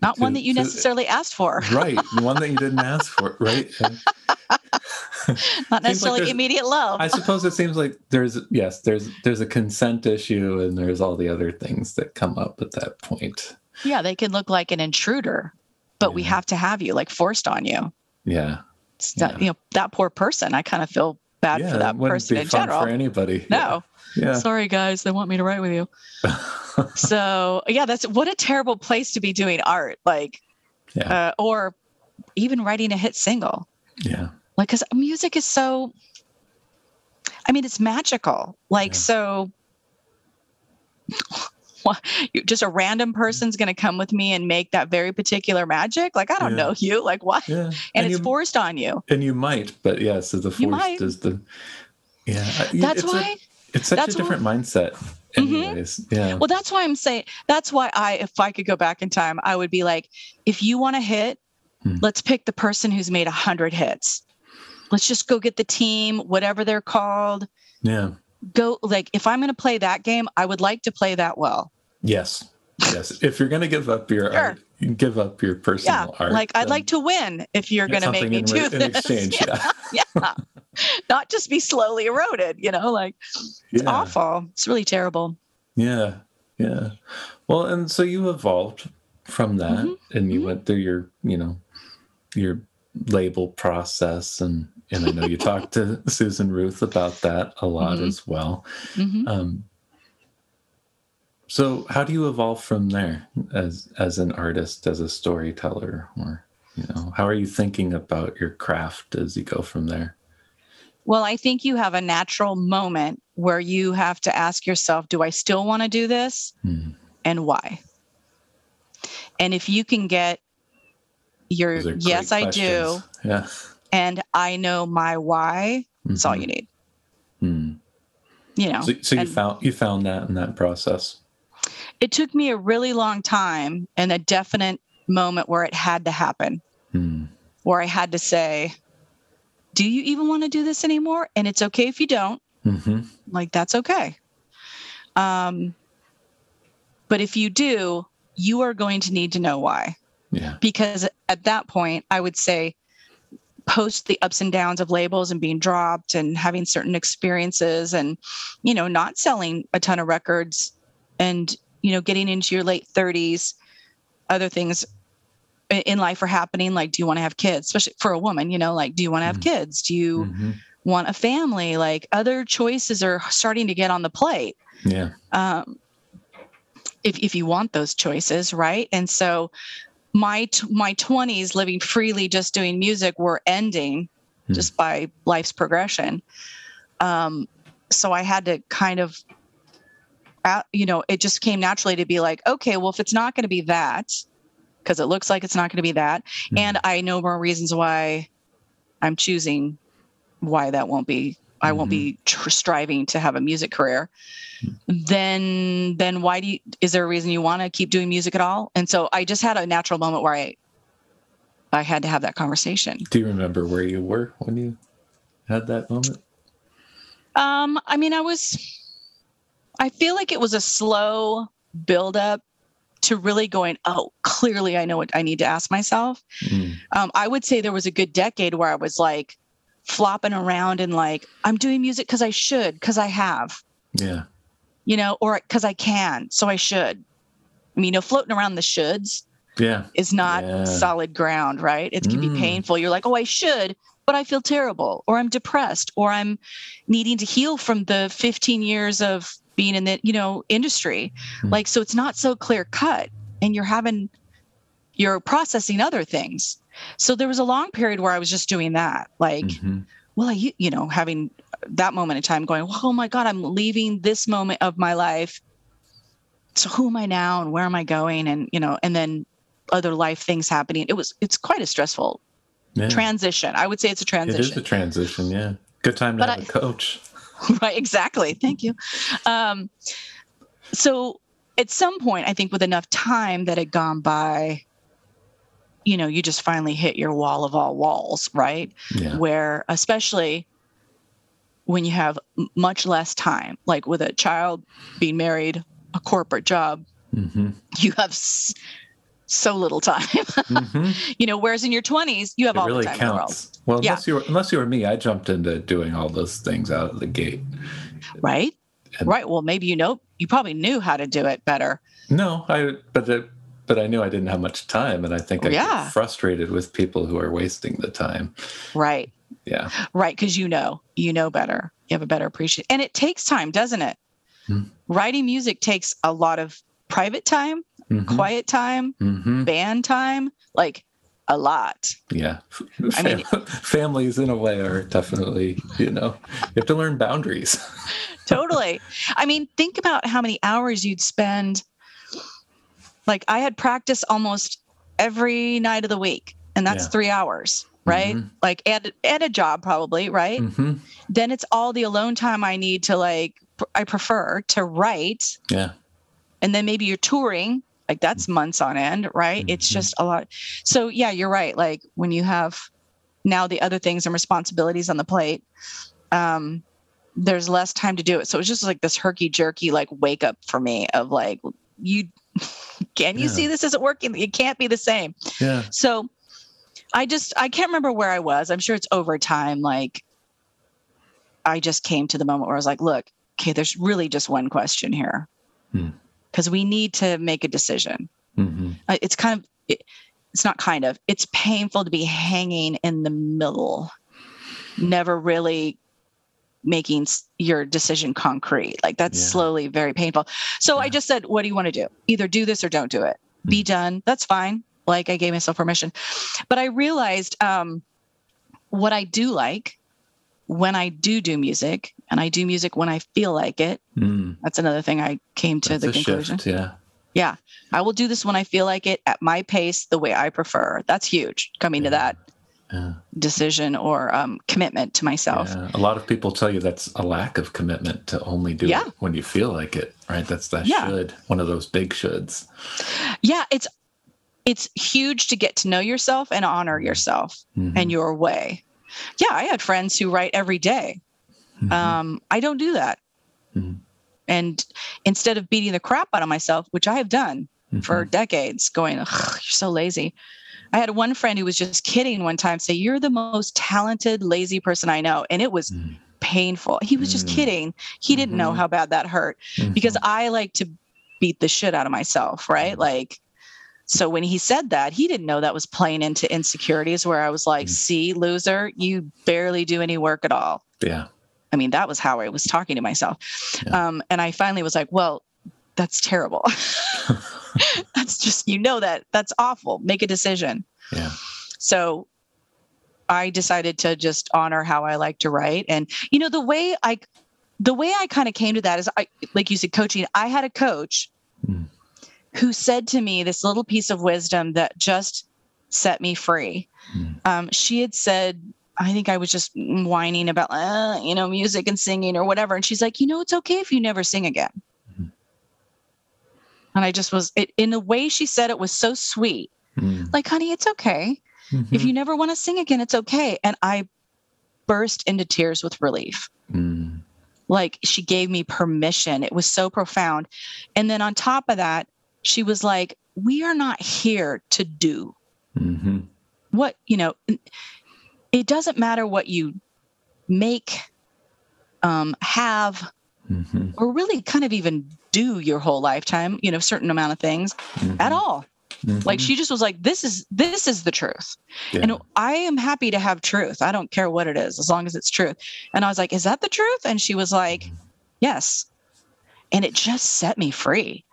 not to, one that you to, necessarily asked for right one that you didn't ask for right and, not necessarily like immediate love. I suppose it seems like there's yes, there's there's a consent issue and there's all the other things that come up at that point. Yeah, they can look like an intruder, but yeah. we have to have you like forced on you. Yeah. That, yeah. you know that poor person. I kind of feel bad yeah, for that person in general. For anybody. No. Yeah. Sorry guys, they want me to write with you. so yeah, that's what a terrible place to be doing art. Like yeah. Uh, or even writing a hit single. Yeah like because music is so i mean it's magical like yeah. so just a random person's going to come with me and make that very particular magic like i don't yeah. know you like what yeah. and, and, it's you, forced on you and you might but yeah so the forced is the yeah that's it's why a, it's such a different why, mindset mm-hmm. anyways mm-hmm. yeah well that's why i'm saying that's why i if i could go back in time i would be like if you want to hit hmm. let's pick the person who's made a hundred hits let's just go get the team, whatever they're called. Yeah. Go like if I'm going to play that game, I would like to play that well. Yes. Yes. if you're going to give up your sure. art, you give up your personal yeah, art. Like I'd like to win if you're going to make me in, do in this. Exchange, yeah. yeah. yeah. Not just be slowly eroded, you know, like it's yeah. awful. It's really terrible. Yeah. Yeah. Well, and so you evolved from that mm-hmm. and you mm-hmm. went through your, you know, your label process and and I know you talked to Susan Ruth about that a lot mm-hmm. as well. Mm-hmm. Um, so, how do you evolve from there as as an artist, as a storyteller, or you know, how are you thinking about your craft as you go from there? Well, I think you have a natural moment where you have to ask yourself, do I still want to do this? Hmm. And why? And if you can get your yes, I do. Yeah and I know my why. That's mm-hmm. all you need. Mm. You know. So, so you found you found that in that process. It took me a really long time and a definite moment where it had to happen. Mm. Where I had to say, "Do you even want to do this anymore?" And it's okay if you don't. Mm-hmm. Like that's okay. Um, but if you do, you are going to need to know why. Yeah. Because at that point, I would say post the ups and downs of labels and being dropped and having certain experiences and you know not selling a ton of records and you know getting into your late 30s other things in life are happening like do you want to have kids? Especially for a woman you know like do you want to have mm-hmm. kids? Do you mm-hmm. want a family? Like other choices are starting to get on the plate. Yeah. Um if, if you want those choices right? And so my t- my 20s living freely just doing music were ending hmm. just by life's progression um, so i had to kind of you know it just came naturally to be like okay well if it's not going to be that because it looks like it's not going to be that hmm. and i know more reasons why i'm choosing why that won't be I won't be mm-hmm. tr- striving to have a music career, then then why do you is there a reason you want to keep doing music at all? And so I just had a natural moment where I I had to have that conversation. Do you remember where you were when you had that moment? Um, I mean, I was I feel like it was a slow build up to really going, oh, clearly I know what I need to ask myself. Mm. Um, I would say there was a good decade where I was like, flopping around and like i'm doing music because i should because i have. Yeah. You know or because i can so i should. I mean you know floating around the shoulds yeah. is not yeah. solid ground right? It can mm. be painful. You're like oh i should but i feel terrible or i'm depressed or i'm needing to heal from the 15 years of being in the you know industry. Mm. like so it's not so clear cut and you're having you're processing other things so there was a long period where I was just doing that. Like, mm-hmm. well, I, you know, having that moment in time going, oh my God, I'm leaving this moment of my life so who am I now and where am I going? And, you know, and then other life things happening. It was, it's quite a stressful yeah. transition. I would say it's a transition. It is a transition. Yeah. Good time to but have I, a coach. Right. Exactly. Thank you. Um, so at some point, I think with enough time that had gone by, you know, you just finally hit your wall of all walls, right? Yeah. Where, especially when you have much less time, like with a child being married, a corporate job, mm-hmm. you have s- so little time. mm-hmm. You know, whereas in your 20s, you have it all really the time counts. Well, unless yeah. you were unless you were me, I jumped into doing all those things out of the gate. Right. And right. Well, maybe you know, you probably knew how to do it better. No, I but it, but I knew I didn't have much time, and I think I yeah. get frustrated with people who are wasting the time. Right. Yeah. Right, because you know, you know better. You have a better appreciation, and it takes time, doesn't it? Hmm. Writing music takes a lot of private time, mm-hmm. quiet time, mm-hmm. band time, like a lot. Yeah. I mean, families in a way are definitely, you know, you have to learn boundaries. totally. I mean, think about how many hours you'd spend. Like, I had practice almost every night of the week, and that's yeah. three hours, right? Mm-hmm. Like, and, and a job, probably, right? Mm-hmm. Then it's all the alone time I need to, like, I prefer to write. Yeah. And then maybe you're touring, like that's months on end, right? Mm-hmm. It's just a lot. So, yeah, you're right. Like when you have now the other things and responsibilities on the plate, um, there's less time to do it. So it's just like this herky jerky, like wake up for me of like, you can you yeah. see this isn't working? It can't be the same. Yeah. So I just, I can't remember where I was. I'm sure it's over time. Like I just came to the moment where I was like, look, okay, there's really just one question here. Hmm because we need to make a decision. Mm-hmm. Uh, it's kind of, it, it's not kind of, it's painful to be hanging in the middle, never really making your decision concrete. Like that's yeah. slowly very painful. So yeah. I just said, what do you want to do? Either do this or don't do it. Mm-hmm. Be done. That's fine. Like I gave myself permission. But I realized um, what I do like when I do do music, and I do music when I feel like it. Mm. That's another thing I came to That's the conclusion. Shift, yeah. Yeah. I will do this when I feel like it at my pace, the way I prefer. That's huge coming yeah. to that yeah. decision or um, commitment to myself. Yeah. A lot of people tell you that's a lack of commitment to only do it when you feel like it, right? That's that should, one of those big shoulds. Yeah. It's, it's huge to get to know yourself and honor yourself mm-hmm. and your way yeah, I had friends who write every day. Mm-hmm. Um, I don't do that. Mm-hmm. And instead of beating the crap out of myself, which I have done mm-hmm. for decades, going, you're so lazy. I had one friend who was just kidding one time, say, You're the most talented, lazy person I know. And it was mm. painful. He was just mm. kidding. He didn't know mm-hmm. how bad that hurt because mm-hmm. I like to beat the shit out of myself, right? Mm. Like, so when he said that, he didn't know that was playing into insecurities where I was like, mm. see, loser, you barely do any work at all. Yeah. I mean, that was how I was talking to myself. Yeah. Um, and I finally was like, well, that's terrible. that's just, you know, that that's awful. Make a decision. Yeah. So I decided to just honor how I like to write. And, you know, the way I, the way I kind of came to that is I, like you said, coaching, I had a coach mm who said to me this little piece of wisdom that just set me free. Mm. Um, she had said, I think I was just whining about, uh, you know, music and singing or whatever. And she's like, you know, it's okay if you never sing again. And I just was, it, in the way she said it was so sweet. Mm. Like, honey, it's okay. Mm-hmm. If you never want to sing again, it's okay. And I burst into tears with relief. Mm. Like she gave me permission. It was so profound. And then on top of that, she was like, We are not here to do. Mm-hmm. What, you know, it doesn't matter what you make, um, have, mm-hmm. or really kind of even do your whole lifetime, you know, certain amount of things mm-hmm. at all. Mm-hmm. Like she just was like, this is this is the truth. Yeah. And I am happy to have truth. I don't care what it is, as long as it's truth. And I was like, is that the truth? And she was like, mm-hmm. yes. And it just set me free.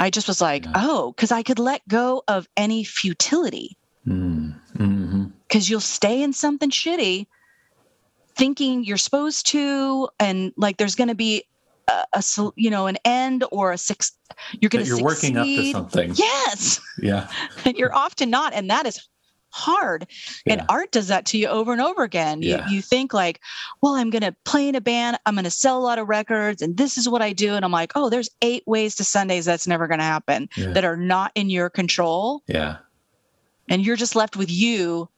I just was like, yeah. oh, because I could let go of any futility. Because mm, mm-hmm. you'll stay in something shitty thinking you're supposed to, and like there's going to be a, a you know an end or a six you're going to you're succeed. working up to something yes yeah and you're often not and that is hard yeah. and art does that to you over and over again yeah. you, you think like well i'm going to play in a band i'm going to sell a lot of records and this is what i do and i'm like oh there's eight ways to sundays that's never going to happen yeah. that are not in your control yeah and you're just left with you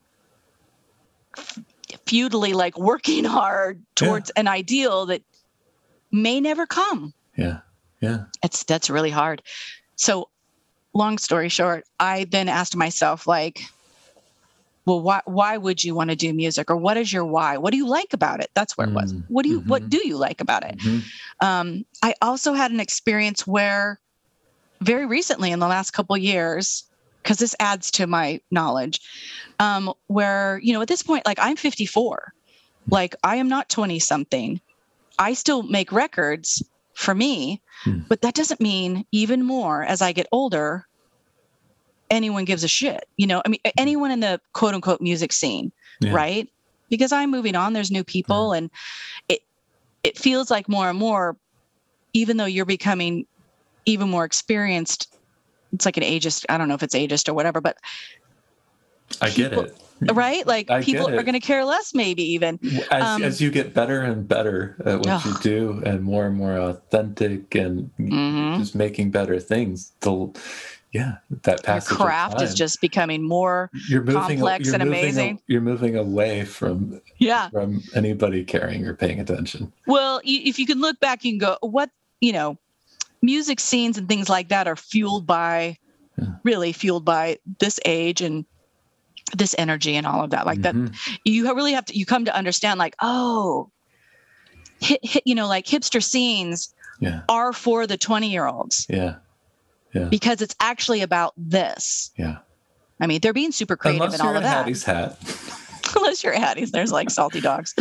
futilely like working hard towards an ideal that may never come. Yeah. Yeah. It's that's really hard. So long story short, I then asked myself like well why why would you want to do music or what is your why what do you like about it that's where it was mm, what do you mm-hmm. what do you like about it mm-hmm. um, i also had an experience where very recently in the last couple years because this adds to my knowledge um, where you know at this point like i'm 54 like i am not 20 something I still make records for me, hmm. but that doesn't mean even more as I get older, anyone gives a shit. You know, I mean, anyone in the quote unquote music scene, yeah. right? Because I'm moving on, there's new people, yeah. and it it feels like more and more, even though you're becoming even more experienced, it's like an ageist. I don't know if it's ageist or whatever, but I people, get it right? Like people are going to care less, maybe even as, um, as you get better and better at what you do, and more and more authentic, and mm-hmm. just making better things. The yeah, that passage Your craft is just becoming more you're moving, complex you're and amazing. you're moving away from yeah from anybody caring or paying attention. Well, if you can look back, you can go, what you know, music scenes and things like that are fueled by, yeah. really fueled by this age and this energy and all of that like mm-hmm. that you really have to you come to understand like oh hit, hit you know like hipster scenes yeah. are for the 20 year olds yeah yeah because it's actually about this yeah i mean they're being super creative Unless and all of that Hattie's hat Unless you're Hattie's, there's like salty dogs.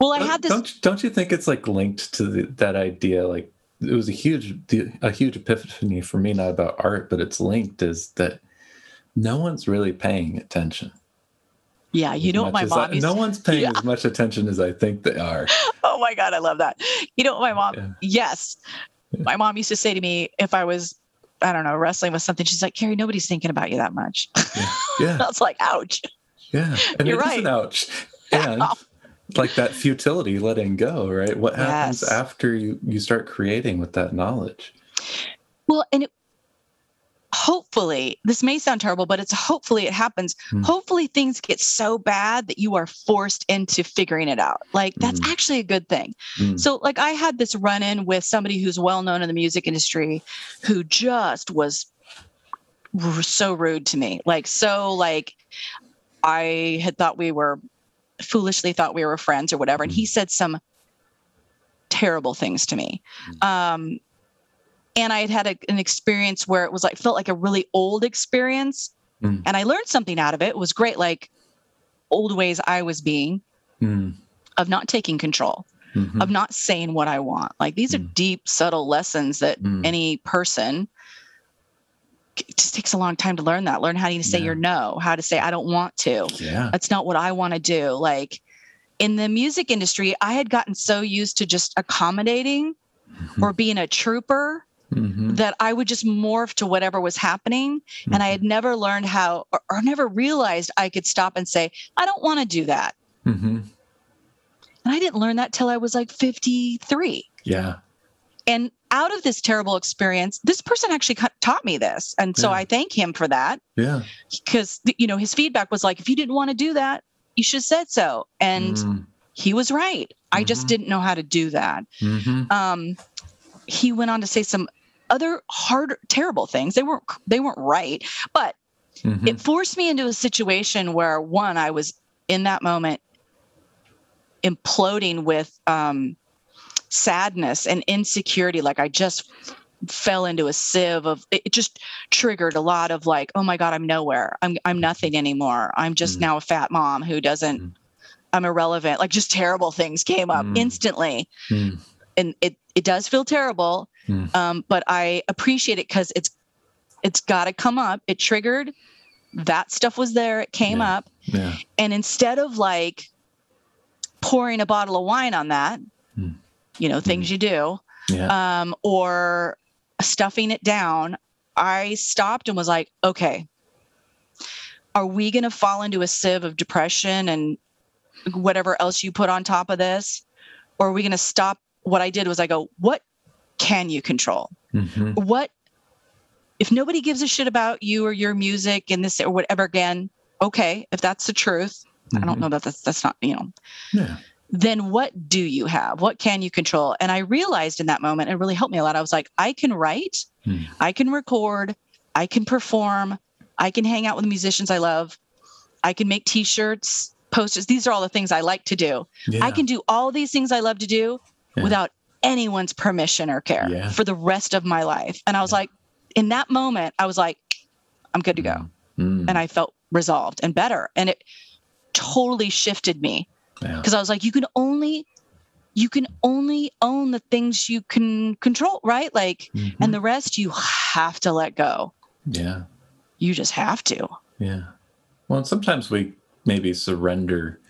Well, I don't, had this. Don't, don't you think it's like linked to the, that idea? Like it was a huge, a huge epiphany for me, not about art, but it's linked. Is that no one's really paying attention. Yeah, you know what my mom I, No one's paying yeah. as much attention as I think they are. oh my god, I love that. You know what my mom? Yeah. Yes, yeah. my mom used to say to me if I was, I don't know, wrestling with something. She's like, "Carrie, nobody's thinking about you that much." Yeah, yeah. I was like, "Ouch." Yeah, and you're right. An ouch, and like that futility, letting go. Right? What happens yes. after you you start creating with that knowledge? Well, and it, hopefully this may sound terrible but it's hopefully it happens mm. hopefully things get so bad that you are forced into figuring it out like that's mm. actually a good thing mm. so like i had this run in with somebody who's well known in the music industry who just was so rude to me like so like i had thought we were foolishly thought we were friends or whatever and he hmm. said some terrible things to me hmm. um and I had had a, an experience where it was like felt like a really old experience, mm. and I learned something out of it. It was great, like old ways I was being mm. of not taking control, mm-hmm. of not saying what I want. Like these mm. are deep, subtle lessons that mm. any person it just takes a long time to learn that. Learn how to say yeah. your no, how to say I don't want to. Yeah. That's not what I want to do. Like in the music industry, I had gotten so used to just accommodating mm-hmm. or being a trooper mm-hmm. that I would just morph to whatever was happening. Mm-hmm. And I had mm-hmm. never learned how or, or, never realized I could stop and say, I don't want to do that. Mm-hmm. And I didn't learn that till I was like 53. Yeah. And out of this terrible experience, this person actually taught me this. And so yeah. I thank him for that. Yeah. Because, you know, his feedback was like, if you didn't want to do that, you should have said so. And mm. he was right. I just mm-hmm. didn't know how to do that. Mm-hmm. Um, he went on to say some other hard, terrible things. They weren't they weren't right, but mm-hmm. it forced me into a situation where one, I was in that moment imploding with um, sadness and insecurity. Like I just fell into a sieve of it just triggered a lot of like oh my god i'm nowhere i'm i'm nothing anymore i'm just mm. now a fat mom who doesn't mm. i'm irrelevant like just terrible things came up mm. instantly mm. and it it does feel terrible Mm. Um, but I appreciate it because it's it's got to come up. It triggered. That stuff was there. It came yeah. up. Yeah. And instead of like pouring a bottle of wine on that, mm. you know, things mm. you do, yeah. um, or stuffing it down, I stopped and was like, okay, are we going to fall into a sieve of depression and whatever else you put on top of this? Or are we going to stop? What I did was I go, what can you control? Mm-hmm. What, if nobody gives a shit about you or your music and this or whatever again, okay, if that's the truth, mm-hmm. I don't mm-hmm. know that that's, that's not, you know, yeah. then what do you have? What can you control? And I realized in that moment, it really helped me a lot. I was like, I can write, mm. I can record, I can perform, I can hang out with musicians I love. I can make t-shirts, posters. These are all the things I like to do. Yeah. I can do all these things I love to do yeah. without anyone's permission or care yeah. for the rest of my life. And I was like, in that moment, I was like, I'm good to go. Mm. And I felt resolved and better. And it totally shifted me because I was like, you can only you can only own the things you can control, right? Like, mm-hmm. and the rest you have to let go. Yeah you just have to. Yeah. Well, sometimes we maybe surrender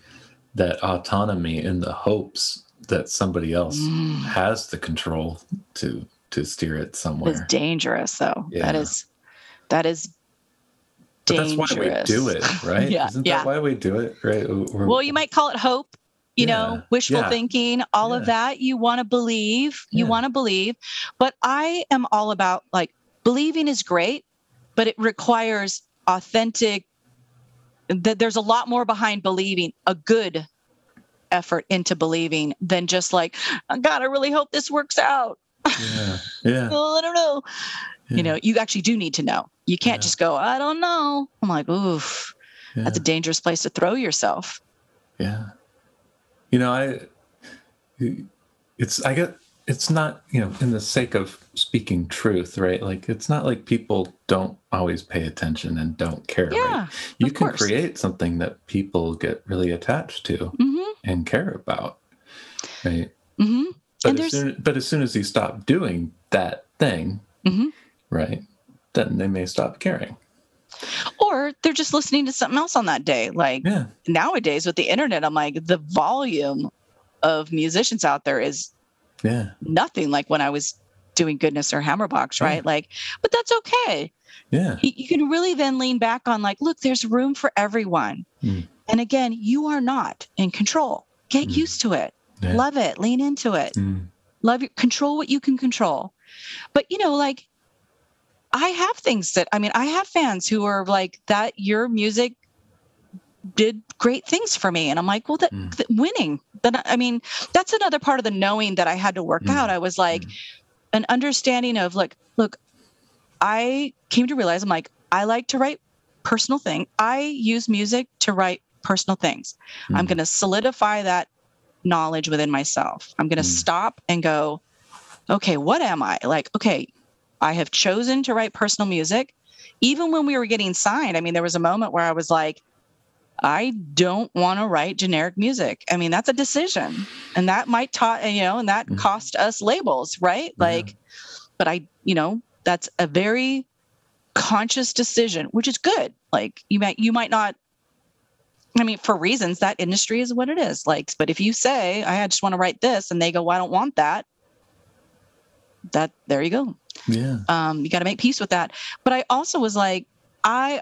that autonomy in the hopes that somebody else mm. has the control to to steer it somewhere. It's dangerous though. Yeah. That is that is but dangerous. that's why we do it, right? yeah. Isn't yeah. that why we do it? Right. We're, well, you might call it hope, you yeah. know, wishful thinking, all of that. You want to believe, you want to believe. But I am all about like believing is great, but it requires authentic that there's a lot more behind believing a good effort into believing than just like god i really hope this works out yeah yeah well, i don't know yeah. you know you actually do need to know you can't yeah. just go i don't know i'm like oof yeah. that's a dangerous place to throw yourself yeah you know i it's i get it's not you know in the sake of speaking truth right like it's not like people don't always pay attention and don't care yeah, right you can course. create something that people get really attached to mm-hmm. And care about right mm-hmm. but, as soon, but as soon as you stop doing that thing mm-hmm. right then they may stop caring or they're just listening to something else on that day like yeah. nowadays with the internet i'm like the volume of musicians out there is yeah nothing like when i was doing goodness or hammerbox right yeah. like but that's okay yeah you, you, can really then lean back on like look there's room for everyone mm. And again you are not in control get mm. used to it yeah. love it lean into it mm. love your control what you can control but you know like i have things that i mean i have fans who are like that your music did great things for me and i'm like well that, mm. that winning then i mean that's another part of the knowing that i had to work mm. out i was like mm. an understanding of like look i came to realize i'm like i like to write personal thing i use music to write personal things i'm mm. going to solidify that knowledge within myself i'm going to mm. stop and go okay what am i like okay i have chosen to write personal music even when we were getting signed i mean there was a moment where i was like I don't want to write generic music. I mean, that's a decision. And that might taught, you know, and that mm-hmm. cost us labels, right? Yeah. Like, but I, you know, that's a very conscious decision, which is good. Like you might you might not I mean, for reasons that industry is what it is. Like, but if you say, I just want to write this, and they go, well, I don't want that, that there you go. Yeah. Um, you got to make peace with that. But I also was like, I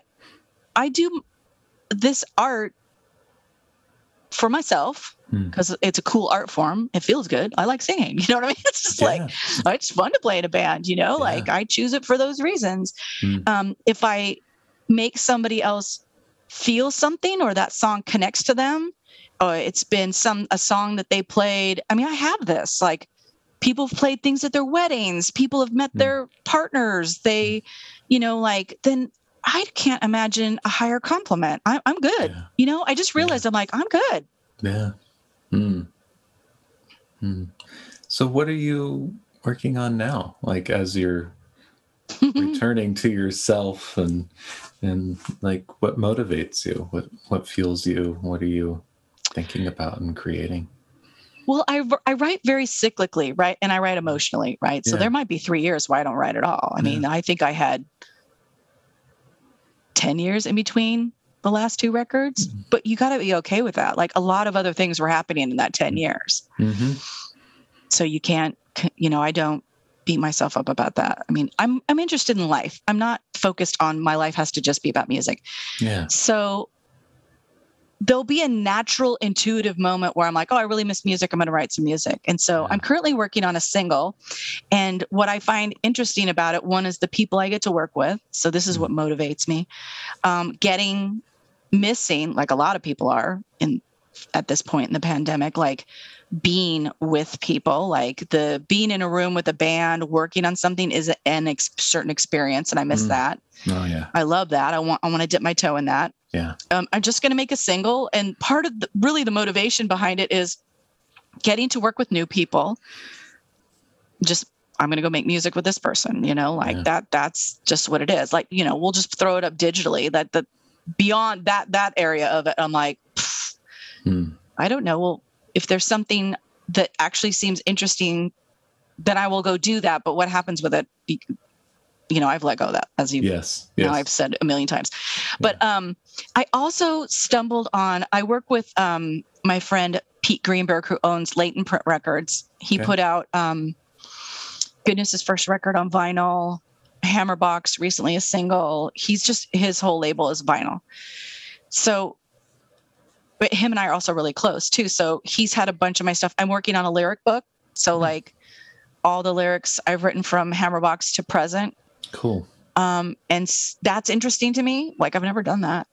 I do this art for myself because hmm. it's a cool art form. It feels good. I like singing. You know what I mean? It's just yeah. like it's fun to play in a band. You know, yeah. like I choose it for those reasons. Mm. Um, if I make somebody else feel something or that song connects to them, or it's been some a song that they played. I mean, I have this like people have played things at their weddings. People have met mm. their partners. They, hmm. you know, like then I can't imagine a higher compliment. I, am good. Yeah. You know, I just realized yeah. I'm like, I'm good. Yeah. Hmm. Hmm. So, what are you working on now? Like, as you're returning to yourself, and and like, what motivates you? What what fuels you? What are you thinking about and creating? Well, I, I write very cyclically, right? And I write emotionally, right? So there might be three years where I don't write at all. I mean, I think I had 10 years in between the last two records, mm-hmm. but you got to be okay with that. Like a lot of other things were happening in that 10 years. Mm-hmm. so you can't, you know, I don't beat myself up about that. I mean, I'm I'm interested in life. I'm not focused on my life has to just be about music. Yeah. So there'll be a natural intuitive moment where I'm like, oh, I really miss music. I'm going to write some music. And so yeah. I'm currently working on a single. And what I find interesting about it, one is the people I get to work with. So this is mm-hmm. what motivates me. Um, getting missing, like a lot of people are in at this point in the pandemic, like being with people like the being in a room with a band working on something is an ex- certain experience and i miss mm. that. Oh yeah. I love that. I want i want to dip my toe in that. Yeah. Um, i'm just going to make a single and part of the, really the motivation behind it is getting to work with new people. Just i'm going to go make music with this person you know like yeah. that that's just what it is. Like you know we'll just throw it up digitally that the beyond that that area of it i'm like mm. i don't know well if there's something that actually seems interesting, then I will go do that. But what happens with it? You know, I've let go of that, as you yes, yes. know, I've said a million times. But yeah. um, I also stumbled on. I work with um, my friend Pete Greenberg, who owns Leighton Print Records. He okay. put out um, Goodness, first record on vinyl. Hammerbox recently a single. He's just his whole label is vinyl. So but him and I are also really close too. So he's had a bunch of my stuff. I'm working on a lyric book. So mm-hmm. like all the lyrics I've written from Hammerbox to present. Cool. Um, and that's interesting to me. Like I've never done that.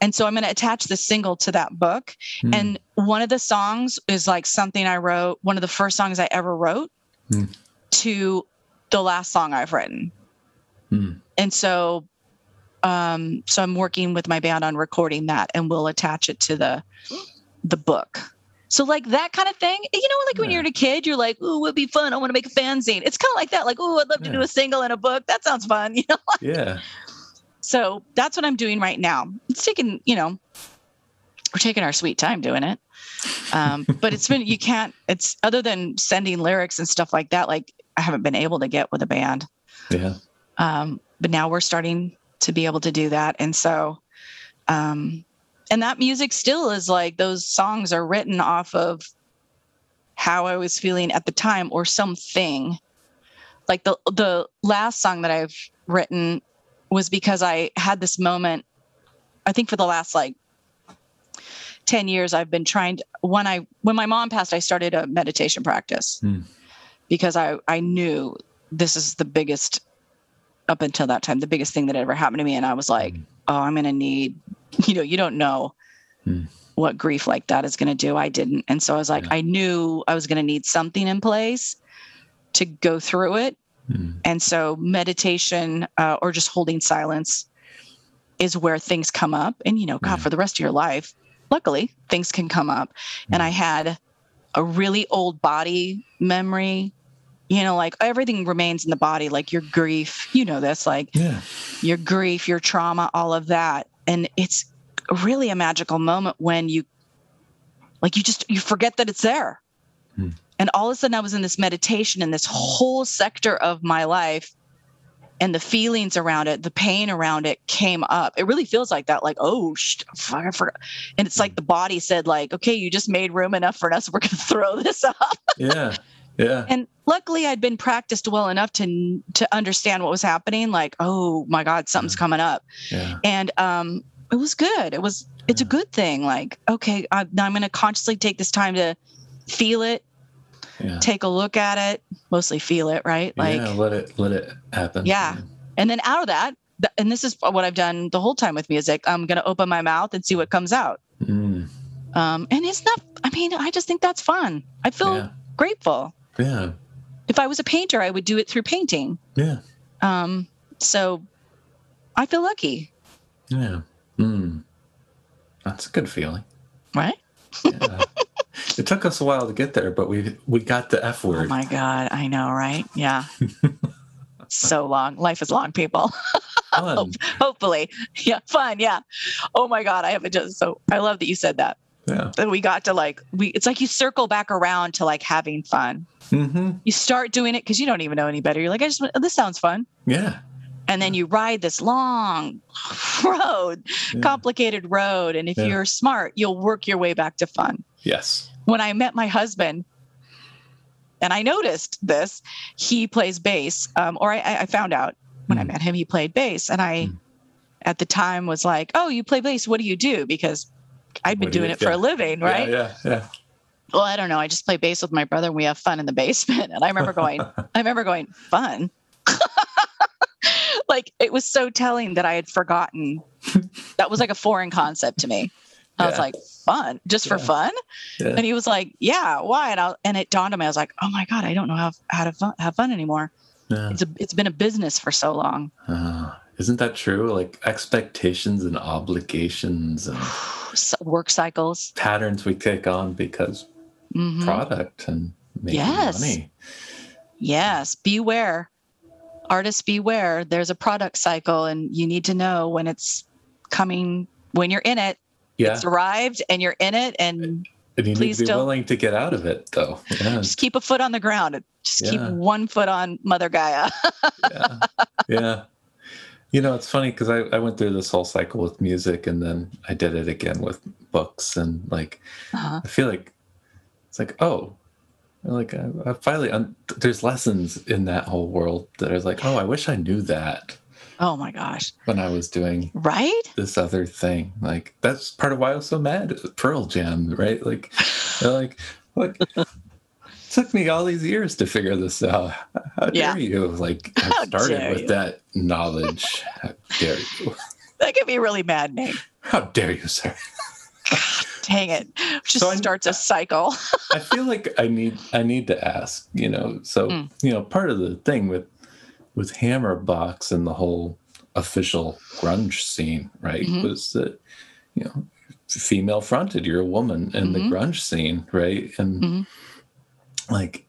And so I'm going to attach the single to that book. Mm. And one of the songs is like something I wrote, one of the first songs I ever wrote mm. to the last song I've written. Mm. And so um, so I'm working with my band on recording that, and we'll attach it to the the book. So like that kind of thing, you know, like when you're a kid, you're like, "Ooh, it would be fun. I want to make a fanzine." It's kind of like that. Like, "Ooh, I'd love yeah. to do a single and a book. That sounds fun." You know? yeah. So that's what I'm doing right now. It's taking, you know, we're taking our sweet time doing it. Um, but it's been you can't. It's other than sending lyrics and stuff like that. Like I haven't been able to get with a band. Yeah. Um, but now we're starting to be able to do that. And so, um, and that music still is like those songs are written off of how I was feeling at the time or something. Like the the last song that I've written was because I had this moment. I think for the last like 10 years I've been trying to when I when my mom passed I started a meditation practice. Mm. Because I I knew this is the biggest up until that time the biggest thing that ever happened to me and i was like mm. oh i'm going to need you know you don't know mm. what grief like that is going to do i didn't and so i was like yeah. i knew i was going to need something in place to go through it mm. and so meditation uh, or just holding silence is where things come up and you know god yeah. for the rest of your life luckily things can come up and i had a really old body memory you know like everything remains in the body like your grief you know this like yeah. your grief your trauma all of that. And it's really a magical moment when you like you just you forget that it's there. Hmm. and all of a sudden i was in this meditation in this whole sector of my life and the feelings around it the pain around it came up. It really feels like that like oh sh- fuck, I forgot. and it's like the body said like okay you just made room enough for us. We're gonna throw this up. Yeah yeah. And luckily I'd been practiced well enough to to understand what was happening like oh my god something's yeah. coming up. Yeah. And um it was good. It was it's yeah. a good thing like okay I, I'm going to consciously take this time to feel it. Yeah. Take a look at it, mostly feel it, right? Like yeah, let it let it happen. Yeah. And then out of that, and this is what I've done the whole time with music. I'm going to open my mouth and see what comes out. Mm. Um, and it's not. I mean, I just think that's fun. I feel grateful. Yeah. If I was a painter, I would do it through painting. Yeah. Um, so I feel lucky. Yeah. Mm. That's a good feeling. Right? yeah. It took us a while to get there, but we we got the F word. Oh my god, I know, right? Yeah. so long. Life is long, people. Hopefully. Yeah, fun. Yeah. Oh my god, I have a just so I love that you said that. Yeah. That we got to like we it's like you circle back around to like having fun. Mm-hmm. You start doing it because you don't even know any better. You're like, I just this sounds fun. Yeah. And then you ride this long road, yeah. complicated road. And if yeah. you're smart, you'll work your way back to fun. Yes. When I met my husband, and I noticed this. He plays bass, um, or I, I, found out when mm. I hmm. met him he played bass, and I, mm. at the time, was like, "Oh, you play bass? What do you do?" Because I'd been doing it for yeah. a living, right? Yeah, yeah, yeah. Well, I don't know. I just play bass with my brother, and we have fun in the basement. And I remember going, I remember going, fun. like it was so telling that I had forgotten. that was like a foreign concept to me. I yeah. was like, fun, just yeah. for fun. Yeah. And he was like, yeah, why? And I, and it dawned on me. I was like, oh my God, I don't know how, how to fun, have fun anymore. It's a, it's been a business for so long. Uh, isn't that true? Like expectations and obligations and work cycles, patterns we take on because mm-hmm. product and making yes. money. Yes. Beware. Artists beware. There's a product cycle and you need to know when it's coming when you're in it yeah. it's arrived and you're in it and and you Please need to be willing to get out of it, though. Yeah. Just keep a foot on the ground. Just yeah. keep one foot on Mother Gaia. yeah. yeah. You know, it's funny because I, I went through this whole cycle with music and then I did it again with books. And like, uh-huh. I feel like it's like, oh, like I, I finally, un- there's lessons in that whole world that I was like, oh, I wish I knew that. Oh my gosh. When I was doing right this other thing. Like that's part of why I was so mad at Pearl Jam, right? Like like look took me all these years to figure this out. How yeah. dare you? Like I started with you. that knowledge. How dare you? That could be really maddening. How dare you, sir? God, dang it. Just so starts I, a cycle. I feel like I need I need to ask, you know. So, mm. you know, part of the thing with with Hammerbox and the whole official grunge scene, right, mm-hmm. was that you know female fronted. You're a woman in mm-hmm. the grunge scene, right? And mm-hmm. Like,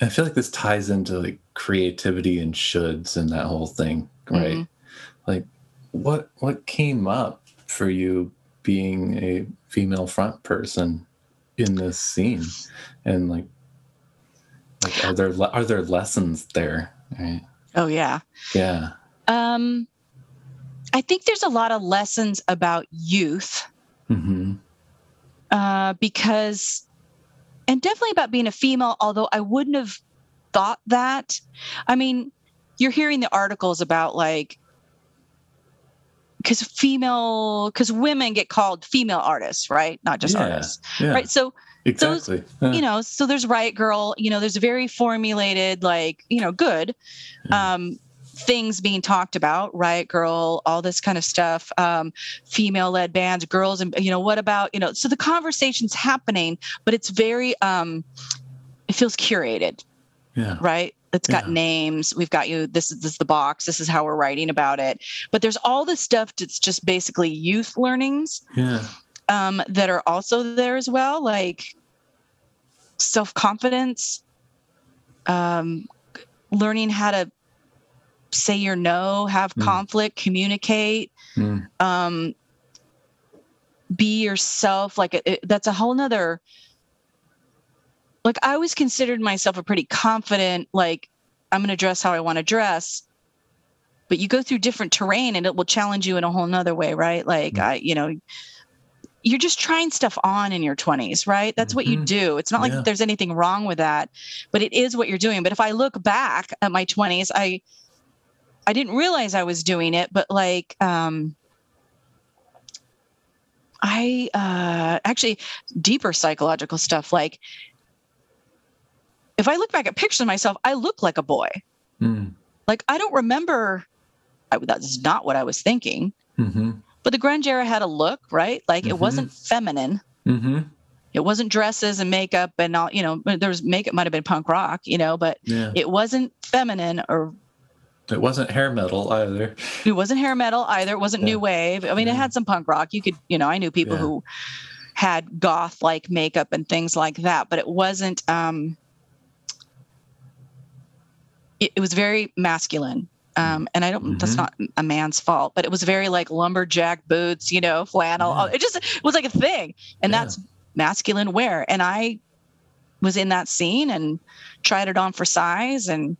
I feel like this ties into like creativity and shoulds and that whole thing, right? Mm-hmm. Like, what what came up for you being a female front person in this scene, and like, like are there are there lessons there? Right? Oh yeah. Yeah. Um, I think there's a lot of lessons about youth. Mm-hmm. Uh, because, and definitely about being a female. Although I wouldn't have thought that. I mean, you're hearing the articles about like because female because women get called female artists right not just yeah, artists yeah. right so exactly those, yeah. you know so there's riot grrrl, you know there's a very formulated like you know good um things being talked about riot grrrl, all this kind of stuff um female led bands girls and you know what about you know so the conversation's happening but it's very um it feels curated yeah. right? It's got yeah. names. We've got you this is this is the box. This is how we're writing about it. But there's all this stuff that's just basically youth learnings yeah. um, that are also there as well, like self confidence, um, learning how to say your no, have mm. conflict, communicate, mm. um, be yourself. Like it, it, that's a whole nother. Like I always considered myself a pretty confident. Like I'm going to dress how I want to dress, but you go through different terrain and it will challenge you in a whole nother way, right? Like mm. I, you know you're just trying stuff on in your 20s, right? That's mm-hmm. what you mm-hmm. do. It's not like yeah. there's anything wrong with that, but it is what you're doing. But if I look back at my 20s, I I didn't realize I was doing it, but like um I uh actually deeper psychological stuff like if I look back at pictures of myself, I look like a boy. Mm. Like I don't remember I, that's not what I was thinking. Mm-hmm but the grunge era had a look, right? Like mm-hmm. it wasn't feminine. Mm-hmm. It wasn't dresses and makeup and all, you know, there was makeup might have been punk rock, you know, but yeah. it wasn't feminine or it wasn't hair metal either. It wasn't hair metal either. It wasn't yeah. new wave. I mean, yeah. it had some punk rock. You could, you know, I knew people who had goth like makeup and things like that, but it wasn't um it, it was very masculine um, and I don't, mm-hmm. that's not a man's fault, but it was very like lumberjack boots, you know, flannel. Yeah. It just it was like a thing. And yeah. that's masculine wear. And I was in that scene and tried it on for size and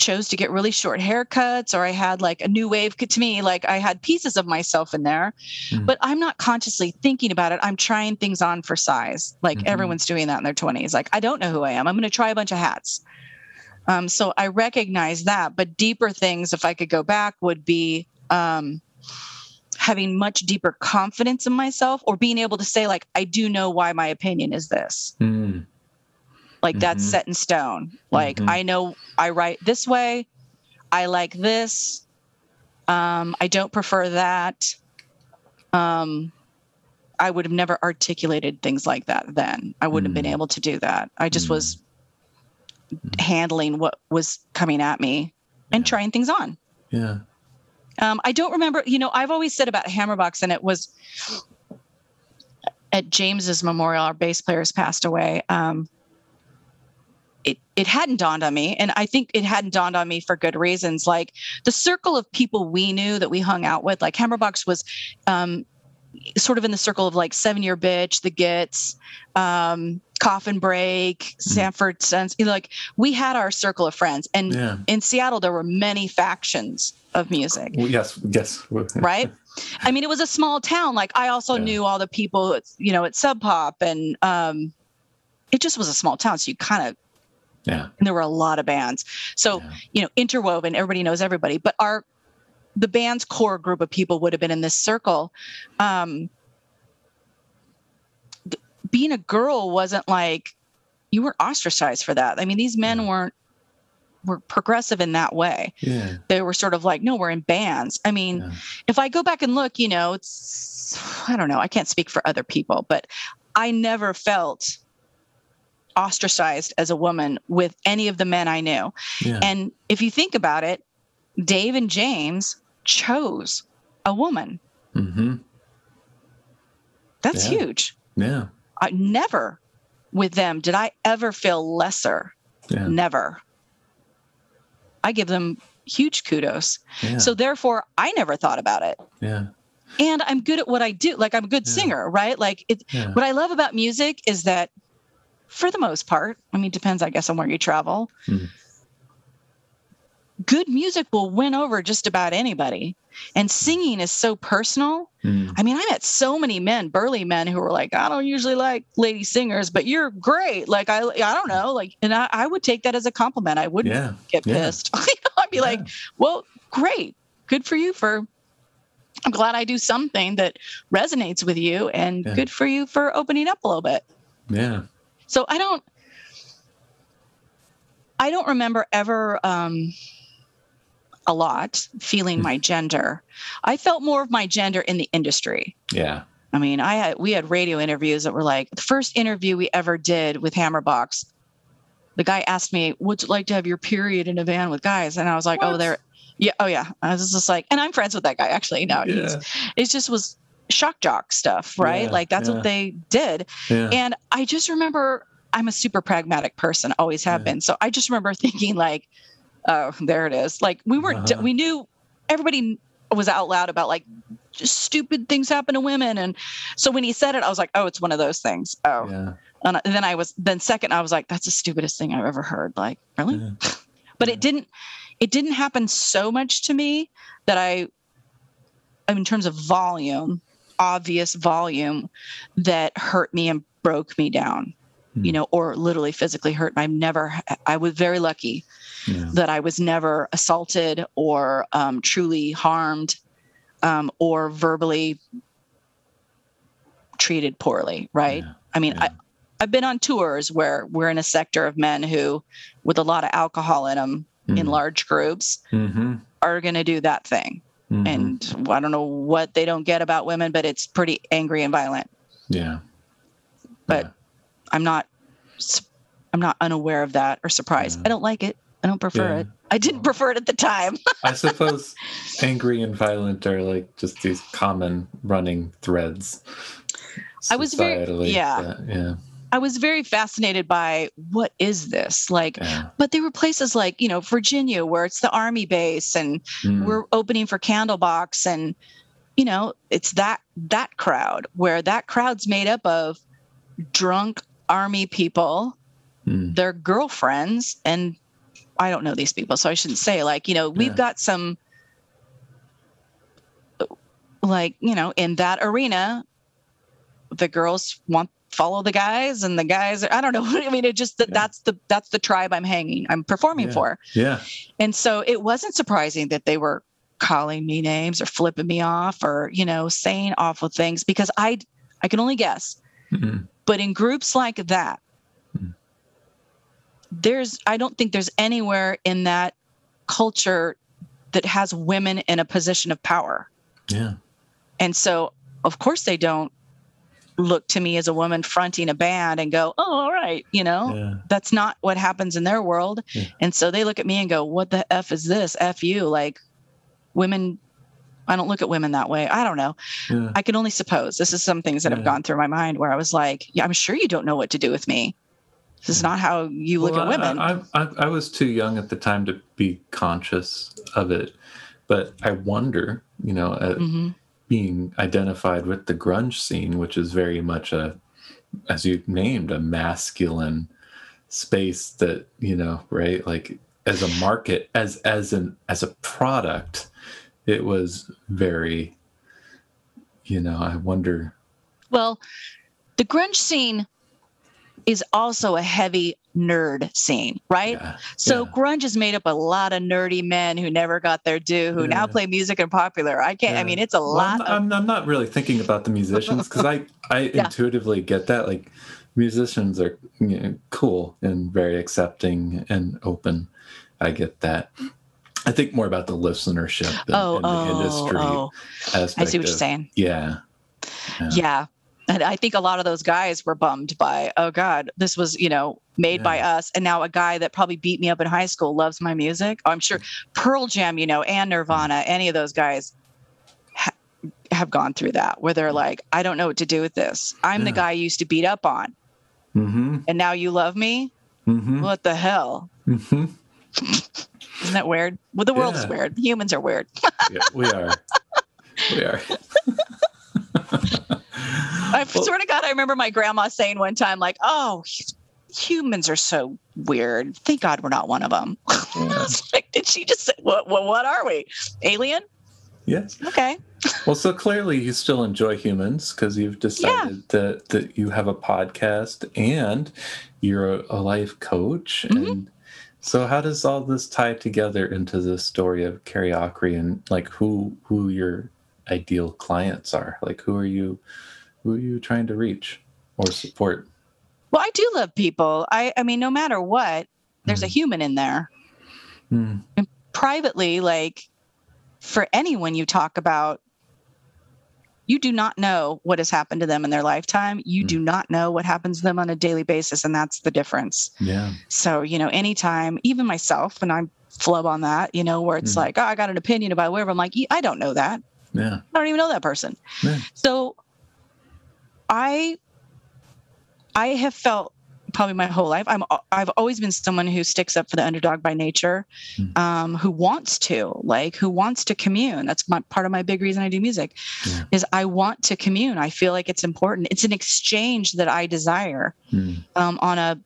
chose to get really short haircuts or I had like a new wave to me, like I had pieces of myself in there, mm. but I'm not consciously thinking about it. I'm trying things on for size. Like mm-hmm. everyone's doing that in their 20s. Like, I don't know who I am. I'm going to try a bunch of hats. Um, so I recognize that. But deeper things, if I could go back, would be um, having much deeper confidence in myself or being able to say, like, I do know why my opinion is this. Mm like mm-hmm. that's set in stone like mm-hmm. i know i write this way i like this um, i don't prefer that um, i would have never articulated things like that then i wouldn't mm-hmm. have been mm. able to do that i just was mm-hmm. handling what was coming at me and yeah. trying things on yeah um, i don't remember you know i've always said about hammerbox and it was at james's memorial our bass players passed away um, it hadn't dawned on me and i think it hadn't dawned on me for good reasons like the circle of people we knew that we hung out with like hammerbox was um, sort of in the circle of like seven year bitch the gits um, coffin break mm-hmm. sanford sense you know, like we had our circle of friends and yeah. in seattle there were many factions of music yes yes right i mean it was a small town like i also yeah. knew all the people you know at sub pop and um, it just was a small town so you kind of yeah. And there were a lot of bands. So, yeah. you know, interwoven, everybody knows everybody. But our the band's core group of people would have been in this circle. Um, being a girl wasn't like you were ostracized for that. I mean, these men yeah. weren't were progressive in that way. Yeah. They were sort of like, no, we're in bands. I mean, yeah. if I go back and look, you know, it's I don't know, I can't speak for other people, but I never felt ostracized as a woman with any of the men I knew. Yeah. And if you think about it, Dave and James chose a woman. Mm-hmm. That's yeah. huge. Yeah. I never with them did I ever feel lesser. Yeah. Never. I give them huge kudos. Yeah. So therefore I never thought about it. Yeah. And I'm good at what I do. Like I'm a good singer, right? Like it what I love about music is that for the most part. I mean, depends, I guess, on where you travel. Mm. Good music will win over just about anybody. And singing is so personal. Mm. I mean, I met so many men, burly men, who were like, I don't usually like lady singers, but you're great. Like, I, I don't know. Like, and I, I would take that as a compliment. I wouldn't yeah. get yeah. pissed. I'd be yeah. like, well, great. Good for you for I'm glad I do something that resonates with you and yeah. good for you for opening up a little bit. Yeah. So I don't I don't remember ever um, a lot feeling hmm. my gender. I felt more of my gender in the industry. Yeah. I mean, I had we had radio interviews that were like the first interview we ever did with Hammerbox. The guy asked me, "Would you like to have your period in a van with guys?" And I was like, oh, what? "Oh, there, yeah, oh yeah." I was just like, and I'm friends with that guy actually now. Yeah. He's, it just was shock jock stuff, right? Yeah, like that's yeah. what they did. Yeah. And I just remember I'm a super pragmatic person, always have been. So I just remember thinking like, oh, there it is. Like we weren't, uh-huh. we knew everybody was out loud about like just stupid things happen to women. And so when he said it, I was like, oh, it's one of those things. Oh, and then I was, then second, I was like, that's the stupidest thing I've ever heard. Like, really? but it didn't, it didn't happen so much to me that I, in terms of volume, obvious volume that hurt me and broke me down mm. you know or literally physically hurt i'm never i was very lucky yeah. that i was never assaulted or um, truly harmed um, or verbally treated poorly right yeah. i mean yeah. i I've been on tours where we're in a sector of men who, with a lot of alcohol in them, mm. in large groups, mm-hmm. are going to do that thing. Mm-hmm. And I don't know what they don't get about women, but it's pretty angry and violent. Yeah. But yeah. I'm not I'm not unaware of that or surprised. Yeah. I don't like it. I don't prefer yeah. it. I didn't prefer it at the time. I suppose angry and violent are like just these common running threads. I was very yeah. yeah. I was very fascinated by what is this like, yeah. but there were places like you know Virginia where it's the army base and mm. we're opening for Candlebox and you know it's that that crowd where that crowd's made up of drunk army people, mm. their girlfriends, and I don't know these people, so I shouldn't say like, you know, we've got some like, you know, in that arena, the girls want follow the guys and the guys I don't know. I mean, it just that yeah. that's the that's the tribe I'm hanging, I'm performing yeah. for. Yeah. And so it wasn't surprising that they were calling me names or flipping me off or, you know, saying awful things because I I can only guess. Mm-hmm. But in groups like that, mm-hmm. there's I don't think there's anywhere in that culture that has women in a position of power. Yeah. And so of course they don't look to me as a woman fronting a band and go, oh, all right, you know, yeah. that's not what happens in their world. Yeah. And so they look at me and go, what the F is this? F you. Like women, I don't look at women that way. I don't know. Yeah. I can only suppose. This is some things that have gone through my mind where I was like, yeah, I'm sure you don't know what to do with me. This is not how you look well, at women. I, I, I, was too young at the time to be conscious of it. But I wonder, you know, at, mm-hmm being identified with the grunge scene, which is very much a, as you named, a masculine space that you know, right? Like as a market, as as an as a product, it was very, you know, I wonder. Well, the grunge scene is also a heavy nerd scene, right? Yeah, so yeah. grunge is made up a lot of nerdy men who never got their due, who yeah. now play music and popular. I can't. I mean, it's a well, lot. I'm, of... I'm, not really thinking about the musicians because I I intuitively get that. Like musicians are you know, cool and very accepting and open. I get that. I think more about the listenership and, oh, and the oh, industry oh. aspect. I see what you're saying. Yeah. yeah. And I think a lot of those guys were bummed by, oh God, this was, you know, made yeah. by us. And now a guy that probably beat me up in high school loves my music. I'm sure Pearl Jam, you know, and Nirvana, any of those guys ha- have gone through that where they're like, I don't know what to do with this. I'm yeah. the guy you used to beat up on. Mm-hmm. And now you love me? Mm-hmm. What the hell? Mm-hmm. Isn't that weird? Well, the world yeah. is weird. Humans are weird. yeah, we are. We are. I well, swear to God, I remember my grandma saying one time, like, "Oh, humans are so weird. Thank God we're not one of them." Yeah. like, did she just say, "What? What? What are we? Alien?" Yes. Okay. well, so clearly you still enjoy humans because you've decided yeah. that that you have a podcast and you're a, a life coach mm-hmm. and. So how does all this tie together into the story of Akre and like who who your ideal clients are? Like who are you who are you trying to reach or support? Well, I do love people. I, I mean, no matter what, there's mm. a hmm. human in there. Mm. And privately, like for anyone you talk about, you do not know what has happened to them in their lifetime. You mm. do not know what happens to them on a daily basis. And that's the difference. Yeah. So, you know, anytime, even myself, and I'm flub on that, you know, where it's hmm. like, oh, I got an opinion about whatever. I'm like, I don't know that. Yeah. I don't even know that person. Yeah. So I I have felt probably my whole life. I'm I've always been someone who sticks up for the underdog by nature, mm. um, who wants to like who wants to commune. That's my part of my big reason I do music, yeah. is I want to commune. I feel like it's important. It's an exchange that I desire mm. um, on a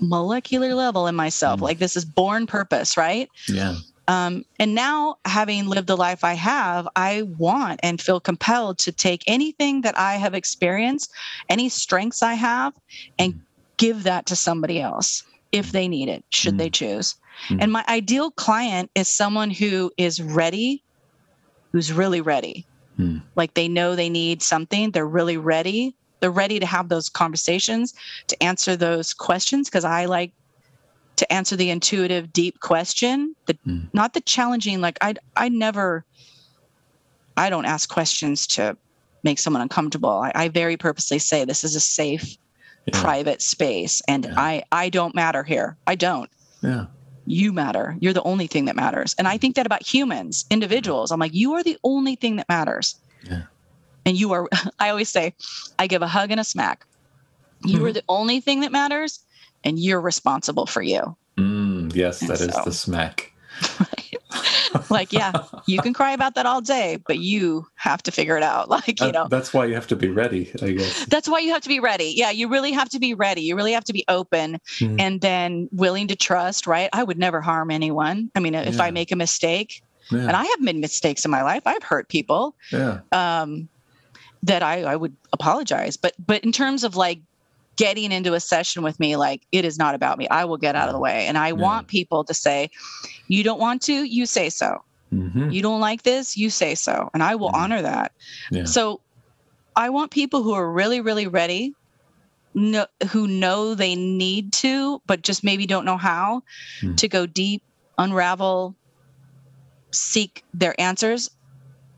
molecular level in myself. Mm. Like this is born purpose, right? Yeah. Um, and now, having lived the life I have, I want and feel compelled to take anything that I have experienced, any strengths I have, and give that to somebody else if they need it, should mm. they choose. Mm. And my ideal client is someone who is ready, who's really ready. Mm. Like they know they need something, they're really ready. They're ready to have those conversations, to answer those questions, because I like to answer the intuitive deep question. The mm. not the challenging like i i never i don't ask questions to make someone uncomfortable. I, I very purposely say this is a safe yeah. private space and yeah. i i don't matter here. I don't. Yeah. You matter. You're the only thing that matters. And i think that about humans individuals. I'm like you are the only thing that matters. Yeah. And you are i always say i give a hug and a smack. You mm-hmm. are the only thing that matters and you're responsible for you. Mm, yes, that and is the smack. like, yeah, you can cry about that all day, but you have to figure it out. Like, you know, that's why you have to be ready, I guess. That's why you have to be ready. Yeah, you really have to be ready. You really have to be open mm. and then willing to trust, right? I would never harm anyone. I mean, if yeah. I make a mistake, yeah. and I have made mistakes in my life, I've hurt people. Yeah. Um, that I, I would apologize. But but in terms of like getting into a session with me like it is not about me i will get out of the way and i yeah. want people to say you don't want to you say so mm-hmm. you don't like this you say so and i will mm-hmm. honor that yeah. so i want people who are really really ready no, who know they need to but just maybe don't know how mm-hmm. to go deep unravel seek their answers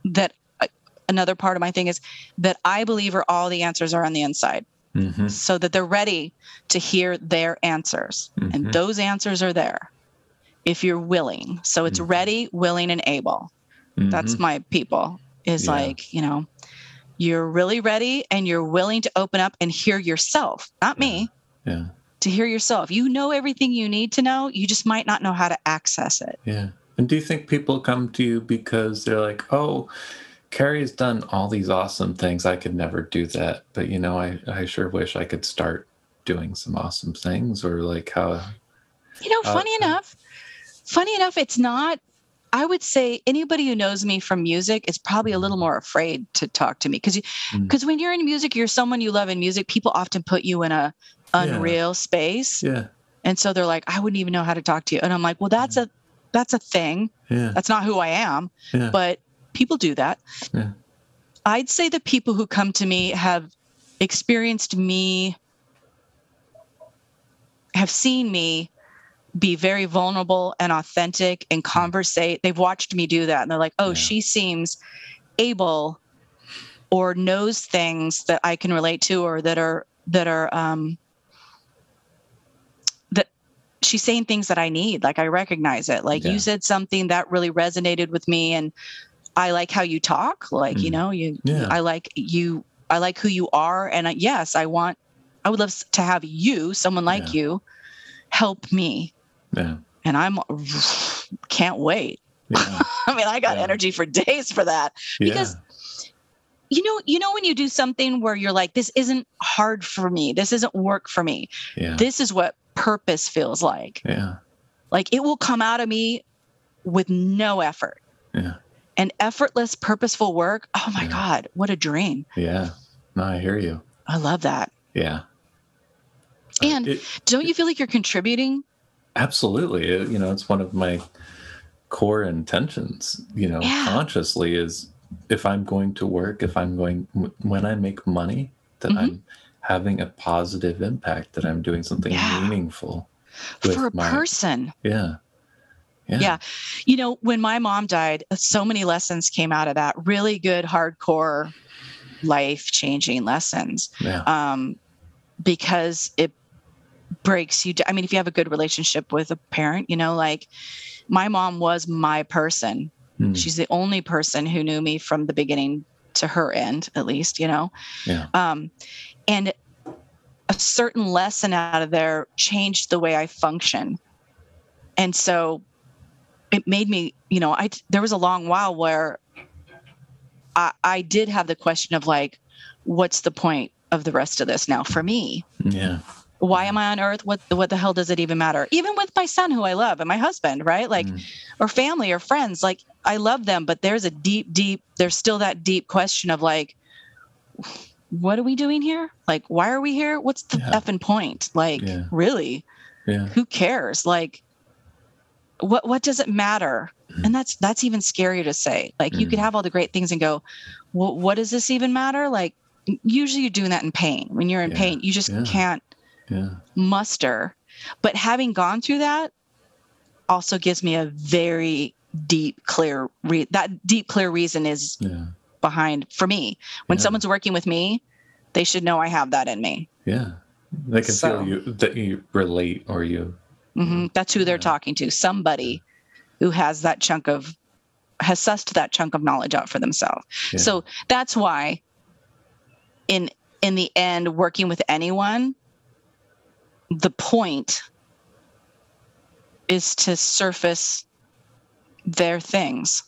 that uh, another part of my thing is that i believe are all the answers are on the inside mm-hmm. so that they're ready to hear their answers. Mm-hmm. And those answers are there if you're willing. So it's mm-hmm. ready, willing, and able. That's mm-hmm. my people, is yeah. like, you know, you're really ready and you're willing to open up and hear yourself, not yeah. me. Yeah. To hear yourself. You know everything you need to know. You just might not know how to access it. Yeah. And do you think people come to you because they're like, oh, Carrie's done all these awesome things. I could never do that, but you know, I I sure wish I could start doing some awesome things or like how You know, funny uh, enough, funny enough it's not I would say anybody who knows me from music is probably a little more afraid to talk to me because because mm. when you're in music, you're someone you love in music. People often put you in a unreal yeah. space, yeah, and so they're like, I wouldn't even know how to talk to you, and I'm like, well, that's a that's a thing. Yeah, that's not who I am. Yeah. but people do that. Yeah. I'd say the people who come to me have experienced me, have seen me be very vulnerable and authentic and conversate. They've watched me do that and they're like, oh, yeah. she seems able or knows things that I can relate to or that are that are um that she's saying things that I need. Like I recognize it. Like yeah. you said something that really resonated with me and I like how you talk. Like, mm. you know, you, yeah. I like you, I like who you are. And I, yes, I want, I would love to have you, someone like yeah. you, help me. Yeah. And I'm, can't wait. Yeah. I mean, I got energy for days for that because you know you know when you do something where you're like this isn't hard for me this isn't work for me yeah. this is what purpose feels like yeah like it will come out of me with no effort yeah and effortless, purposeful work. Oh my yeah. God, what a dream. Yeah. No, I hear you. I love that. Yeah. And uh, it, don't you feel like you're contributing? Absolutely. It, you know, it's one of my core intentions, you know, yeah. consciously is if I'm going to work, if I'm going, when I make money, that mm-hmm. I'm having a positive impact, that I'm doing something yeah. meaningful for a my, person. Yeah. Yeah. yeah. You know, when my mom died, so many lessons came out of that. Really good, hardcore, life changing lessons. Yeah. Um, because it breaks you. I mean, if you have a good relationship with a parent, you know, like my mom was my person. Mm. She's the only person who knew me from the beginning to her end, at least, you know? Yeah. Um, and a certain lesson out of there changed the way I function. And so it made me, you know, I there was a long while where I, I did have the question of like, what's the point of the rest of this now for me? Yeah. Why am I on earth? What what the hell does it even matter? Even with my son who I love and my husband, right? Like mm. or family or friends, like I love them, but there's a deep, deep, there's still that deep question of like, what are we doing here? Like, why are we here? What's the yeah. effing point? Like, yeah. really? Yeah. Who cares? Like, what what does it matter mm. and that's that's even scarier to say like mm. you could mm. have all the great things and go well, what does this even matter like usually you're doing that in pain when you're in yeah. pain you just yeah. can't yeah. muster but having gone through that also gives me a very deep clear re- that deep clear reason is behind for me when someone's working with me they should know i have that in me yeah they can so. feel you that you relate or you Mm-hmm. That's who they're talking to. Somebody who has that chunk of has sussed that chunk of knowledge out for themselves. Yeah. So that's why in in the end, working with anyone, the point is to surface their things,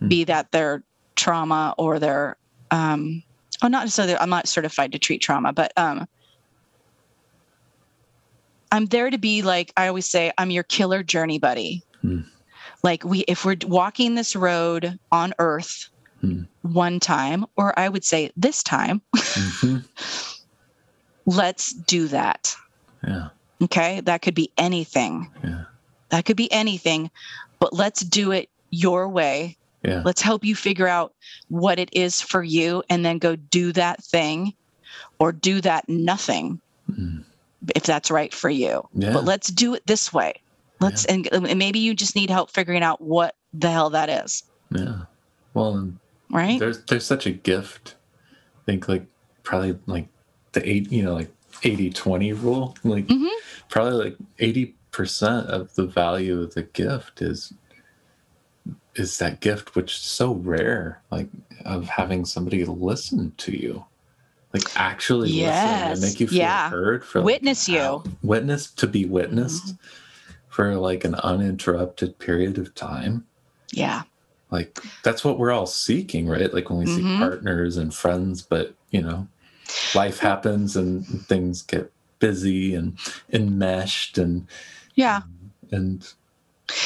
mm. be that their trauma or their um, oh, not necessarily. I'm not certified to treat trauma, but um, I'm there to be like I always say, I'm your killer journey buddy. Mm. Like we, if we're walking this road on Earth mm. one time, or I would say this time, mm-hmm. let's do that. Yeah. Okay, that could be anything. Yeah. That could be anything, but let's do it your way. Yeah. Let's help you figure out what it is for you and then go do that thing or do that nothing mm. If that's right for you. Yeah. But let's do it this way. Let's yeah. and, and maybe you just need help figuring out what the hell that is. Yeah. Well, right? There's there's such a gift. I think like probably like the eight, you know, like 80 20 rule. Like mm-hmm. probably like 80% of the value of the gift is is that gift which is so rare like of having somebody listen to you like actually yes. listen and make you feel yeah. heard for like, witness you witness to be witnessed mm-hmm. for like an uninterrupted period of time yeah like that's what we're all seeking right like when we mm-hmm. see partners and friends but you know life happens and things get busy and enmeshed and yeah and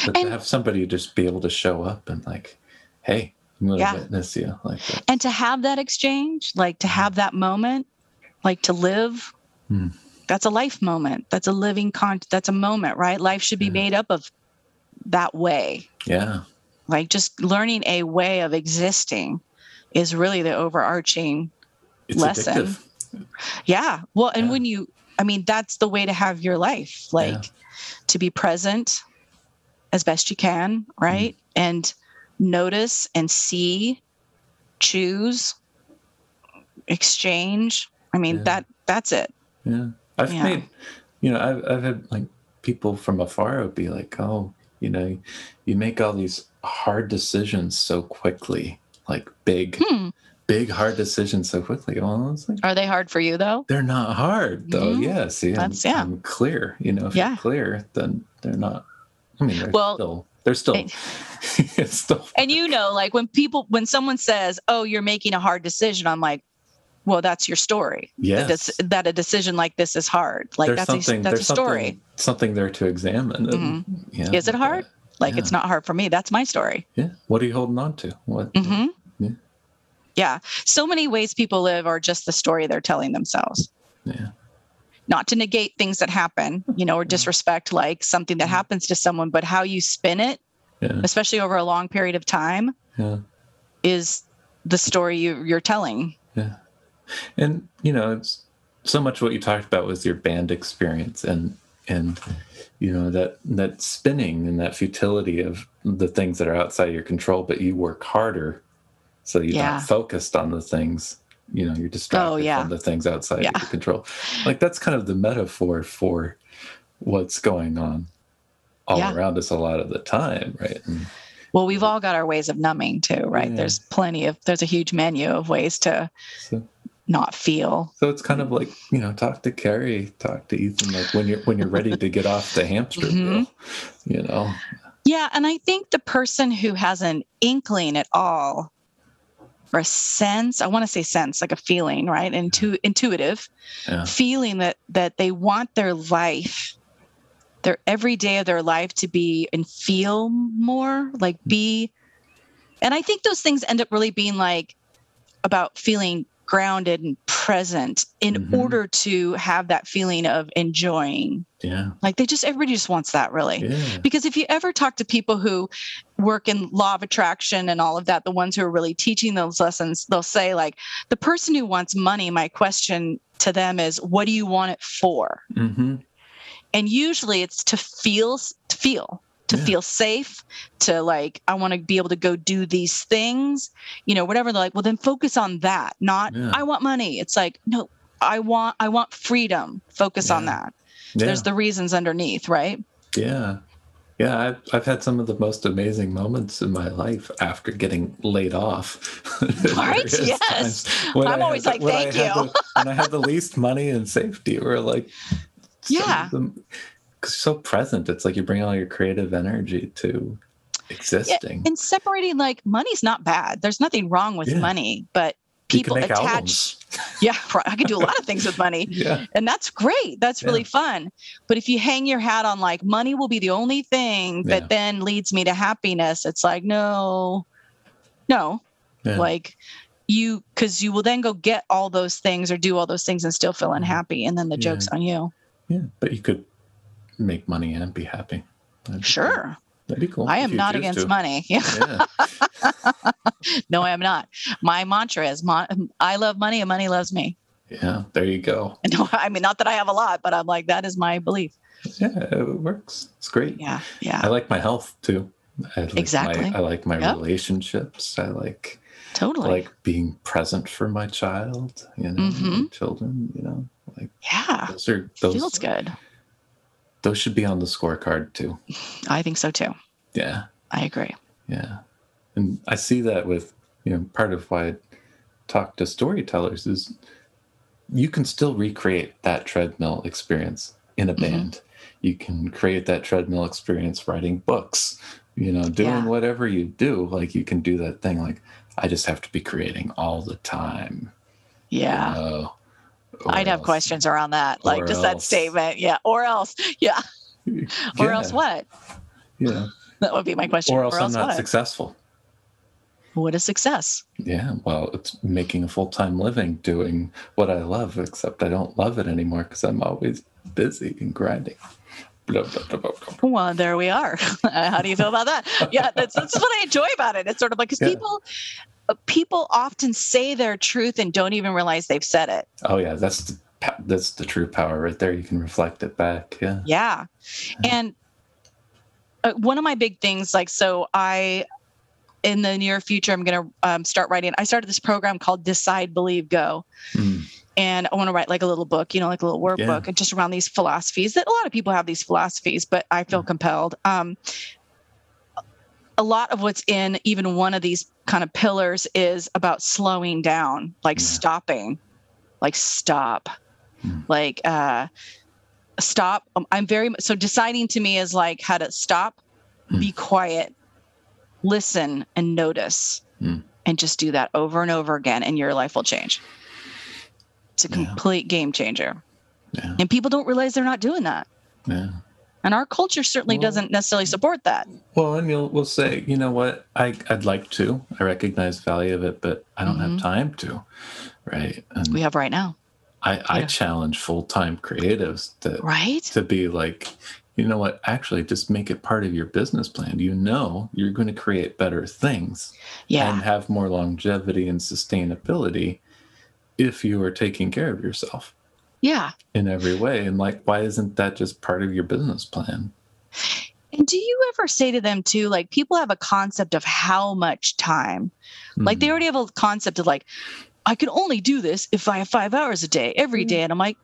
and, to have somebody just be able to show up and like, hey, I'm going to yeah. witness you like that. And to have that exchange, like to have that moment, like to live, hmm. that's a life moment. That's a living con. That's a moment, right? Life should be yeah. made up of that way. Yeah. Like just learning a way of existing is really the overarching it's lesson. Addictive. Yeah. Well, and yeah. when you, I mean, that's the way to have your life, like to be present as best you can, right? Mm. And notice and see, choose, exchange. I mean, yeah. that that's it. Yeah. I've yeah. made, you know, I've, I've had like people from afar would be like, oh, you know, you make all these hard decisions so quickly, like big, hmm. big hard decisions so quickly. Well, like, Are they hard for you though? They're not hard though. Mm-hmm. Yeah. See, That's, I'm, yeah. I'm clear. You know, if yeah. you're clear, then they're not I mean, they're well, still, they're still, and, it's still. And you know, like when people, when someone says, "Oh, you're making a hard decision," I'm like, "Well, that's your story. Yes, that, that a decision like this is hard. Like there's that's a, that's a story. Something, something, there to examine. And, mm-hmm. yeah, is it hard? That. Like yeah. it's not hard for me. That's my story. Yeah. What are you holding on to? What? Mm-hmm. Yeah. yeah. So many ways people live are just the story they're telling themselves. Yeah not to negate things that happen, you know, or disrespect like something that happens to someone, but how you spin it, yeah. especially over a long period of time, yeah. is the story you, you're telling. Yeah. And, you know, it's so much what you talked about was your band experience and, and, you know, that, that spinning and that futility of the things that are outside your control, but you work harder. So you're yeah. not focused on the things you know you're distracted oh, yeah. from the things outside yeah. your control like that's kind of the metaphor for what's going on all yeah. around us a lot of the time right and, well we've all got our ways of numbing too right there's plenty of there's a huge menu of ways to so, not feel so it's kind of like you know talk to carrie talk to ethan like when you're when you're ready to get off the hamster mm-hmm. wheel you know yeah and i think the person who has an inkling at all or a sense i want to say sense like a feeling right? Intu- intuitive. Yeah. feeling that that they want their life their every day of their life to be and feel more like be. And i think those things end up really being like about feeling grounded and present in mm-hmm. order to have that feeling of enjoying. Yeah. Like they just, everybody just wants that really. Yeah. Because if you ever talk to people who work in law of attraction and all of that, the ones who are really teaching those lessons, they'll say, like, the person who wants money, my question to them is, what do you want it for? Mm-hmm. And usually it's to feel, to feel to yeah. feel safe, to like, I want to be able to go do these things, you know, whatever. They're like, well, then focus on that, not yeah. I want money. It's like, no, I want, I want freedom. Focus yeah. on that. There's the reasons underneath, right? Yeah. Yeah, I've, I've had some of the most amazing moments in my life after getting laid off. Right? yes. I'm always like, thank you. The, when I had the least money and safety, we're like, yeah so present. It's like you bring all your creative energy to existing. Yeah, and separating like money's not bad. There's nothing wrong with yeah. money, but people attach albums. yeah i can do a lot of things with money yeah. and that's great that's yeah. really fun but if you hang your hat on like money will be the only thing that yeah. then leads me to happiness it's like no no like you because you will then go get all those things or do all those things and still feel mm-hmm. unhappy and then the joke's on you yeah but you could make money and be happy sure cool. That'd be cool. I am not against to. money. Yeah. no, I am not. My mantra is I love money and money loves me. Yeah, there you go. No, I mean, not that I have a lot, but I'm like, that is my belief. Yeah, it works. It's great. Yeah. Yeah. I like my health too. I like exactly. My, I like my yep. relationships. I like totally like being present for my child, you know, mm-hmm. children, you know, like yeah, those are those feels good those should be on the scorecard too. I think so too. Yeah. I agree. Yeah. And I see that with, you know, part of why I talk to storytellers is you can still recreate that treadmill experience in a mm-hmm. band. Mm-hmm. You can create that treadmill experience writing books, you know, doing yeah. whatever you do. Like you can do that thing. Like I just have to be creating all the time. Yeah. You know? I'd have questions around that, like just else. that statement. Yeah. Or else. Yeah. yeah. Or else what? Yeah. That would be my question. Or else, or else I'm not what? successful. What is success? Yeah, well, it's making a full time living doing what I love, except I don't love it anymore because I'm always busy and grinding. Blah, blah, blah, well, there we are. How do you feel about that? Yeah, that's, that's what I enjoy about it. It's sort of like because yeah. people people often say their truth and don't even realize they've said it. Oh yeah, that's the, that's the true power right there. You can reflect it back. Yeah. Yeah, and uh, one of my big things, like, so I in the near future, I'm going to um, start writing. I started this program called Decide, Believe, Go. Mm. And I want to write like a little book, you know, like a little workbook, yeah. and just around these philosophies that a lot of people have these philosophies, but I feel compelled. Um, a lot of what's in even one of these kind of pillars is about slowing down, like yeah. stopping, like stop, mm. like uh, stop. Um, I'm very so deciding to me is like how to stop, mm. be quiet, listen, and notice, mm. and just do that over and over again, and your life will change. It's a complete yeah. game changer. Yeah. And people don't realize they're not doing that. Yeah. And our culture certainly well, doesn't necessarily support that. Well, and you'll we'll say, you know what, I I'd like to. I recognize the value of it, but I don't mm-hmm. have time to. Right. And we have right now. I, yeah. I challenge full time creatives to right to be like, you know what, actually just make it part of your business plan. You know you're going to create better things yeah. and have more longevity and sustainability if you are taking care of yourself. Yeah. In every way. And like, why isn't that just part of your business plan? And do you ever say to them too, like people have a concept of how much time? Mm-hmm. Like they hmm. already have a concept of like, I can only do this if I have five hours a day every day. And I'm like,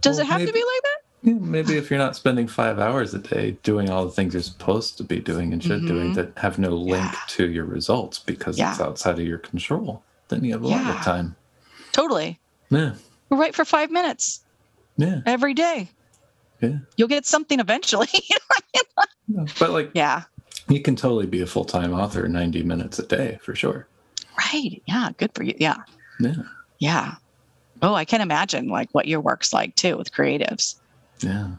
does well, it have maybe, to be like that? Yeah, maybe if you're not spending five hours a day doing all the things you're supposed to be doing and should mm-hmm. doing that have no link yeah. to your results because yeah. it's outside of your control, then you have a lot of time. Totally. Yeah. We'll write for five minutes. Yeah. Every day. Yeah. You'll get something eventually. but like, yeah, you can totally be a full time author 90 minutes a day for sure. Right. Yeah. Good for you. Yeah. Yeah. Yeah. Oh, I can imagine like what your work's like too with creatives. Yeah.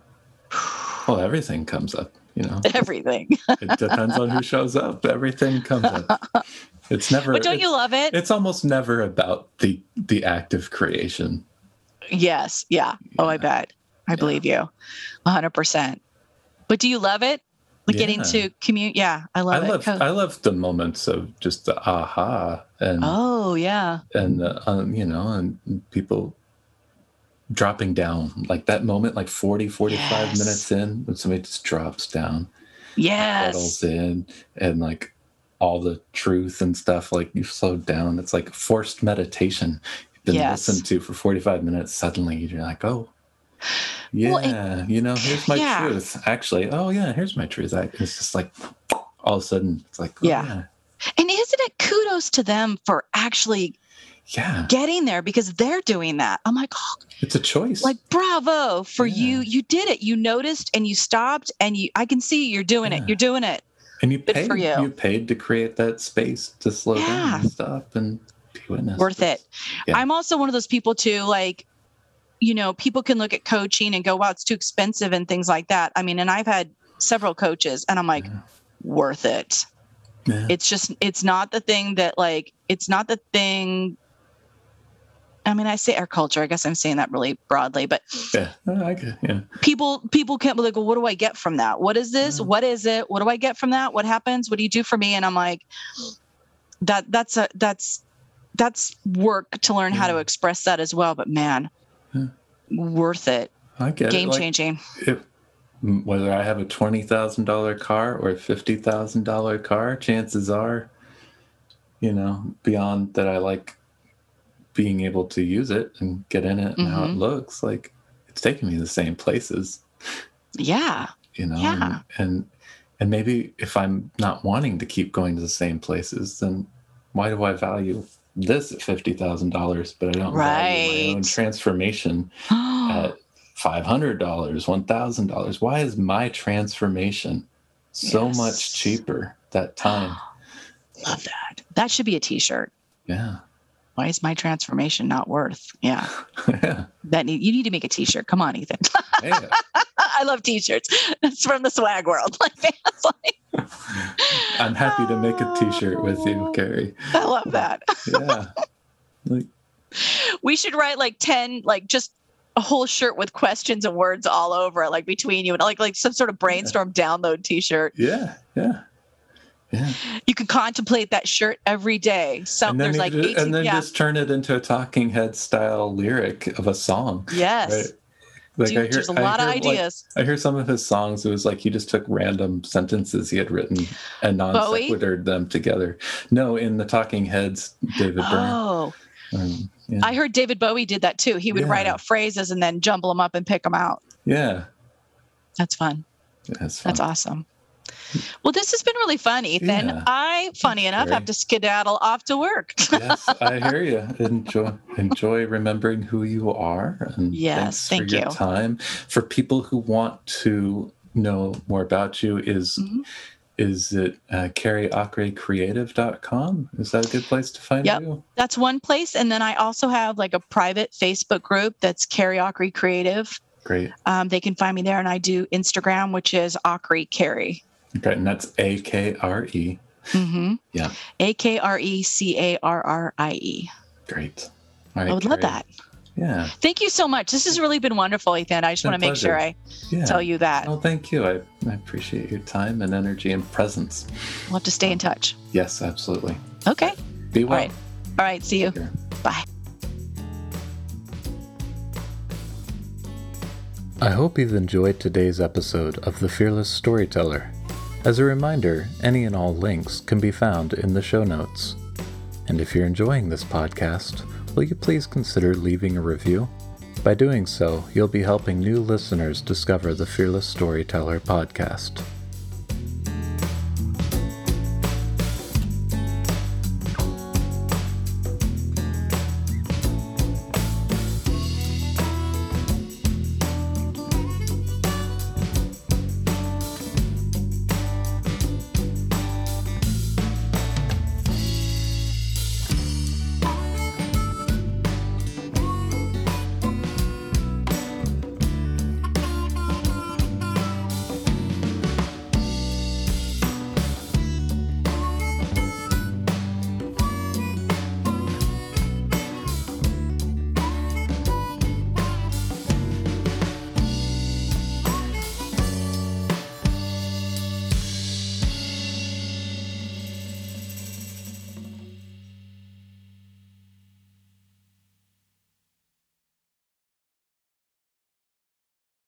Well, everything comes up, you know. Everything. it depends on who shows up. Everything comes up. It's never. But don't you love it? It's almost never about the the act of creation. Yes. Yeah. Oh, I bet. I yeah. believe you, hundred percent. But do you love it? Like yeah. getting to commute? Yeah, I love I it. Love, I love the moments of just the aha and oh yeah, and um, you know, and people dropping down like that moment, like 40, 45 yes. minutes in, when somebody just drops down, yes, settles in, and like all the truth and stuff like you've slowed down it's like forced meditation been yes. listened to for 45 minutes suddenly you're like oh yeah well, it, you know here's my yeah. truth actually oh yeah here's my truth I, it's just like all of a sudden it's like oh, yeah. yeah and isn't it kudos to them for actually yeah getting there because they're doing that i'm like oh, it's a choice like bravo for yeah. you you did it you noticed and you stopped and you i can see you're doing yeah. it you're doing it And you paid, you. you. paid to create that space to slow down and stop and Worth it. Yeah. I'm also one of those people too, like, you know, people can look at coaching and go, wow, it's too expensive and things like that. I mean, and I've had several coaches and I'm like, yeah. worth it. Yeah. It's just, it's not the thing that like, it's not the thing I mean, I say our culture. I guess I'm saying that really broadly, but yeah, I yeah. People people can't be like, well, what do I get from that? What is this? What is it? What do I get from that? What happens? What do you do for me? And I'm like, that that's a that's that's work to learn yeah. how to express that as well. But man, yeah. worth it. I get game it. Like, changing. If, whether I have a twenty thousand dollar car or a fifty thousand dollar car, chances are, you know, beyond that, I like being able to use it and get in it and mm-hmm. how it mm-hmm. looks like it's taking me to the same places yeah you know yeah. and, and and maybe if i'm not wanting to keep going to the same places then why do i value this at $50000 but i don't right. value my own transformation at $500 $1000 why is my transformation so yes. much cheaper that time? Love that. That should be a t-shirt. Yeah why is my transformation not worth? Yeah. That need, you need to make a t-shirt. Come on, Ethan. yeah. I love t-shirts. It's from the swag world. Like, I'm happy to make a t-shirt with you, ah. Carrie. I love that. yeah. Like, we should write like 10 like just a whole shirt with questions and words all over it, like between you and like like some sort of brainstorm yeah. download t-shirt. Yeah, yeah. Yeah. You can contemplate that shirt every day. So there's like 18, and then yeah. just turn it into a talking head style lyric of a song. Yes. Right? Like Dude, I hear, there's a lot hear, of ideas. Like, I hear some of his songs. It was like he just took random sentences he had written and non sequitured them together. No, in the Talking Heads, David Byrne. Oh, um, yeah. I heard David Bowie did that too. He would yeah. write out phrases and then jumble them up and pick them out. Yeah, that's fun. That's fun. That's awesome. Well, this has been really fun, Ethan. Yeah. I, funny That's enough, great. have to skedaddle off to work. yes, I hear you. Enjoy enjoy remembering who you are. And yes, thank you. time. For people who want to know more about you, is mm-hmm. is it uh, carrieakrecreative.com? Is that a good place to find yep. you? That's one place. And then I also have like a private Facebook group that's Carrie Creative. Great. Um, they can find me there, and I do Instagram, which is Akre Carrie. Okay, and that's A K R E. Mm-hmm. Yeah. A K R E C A R R I E. Great. I would love that. Yeah. Thank you so much. This has really been wonderful, Ethan. I just want to make sure I yeah. tell you that. Oh, thank you. I, I appreciate your time and energy and presence. We'll have to stay in touch. Yes, absolutely. Okay. Be well. All right. All right. See you. Bye. I hope you've enjoyed today's episode of The Fearless Storyteller. As a reminder, any and all links can be found in the show notes. And if you're enjoying this podcast, will you please consider leaving a review? By doing so, you'll be helping new listeners discover the Fearless Storyteller podcast.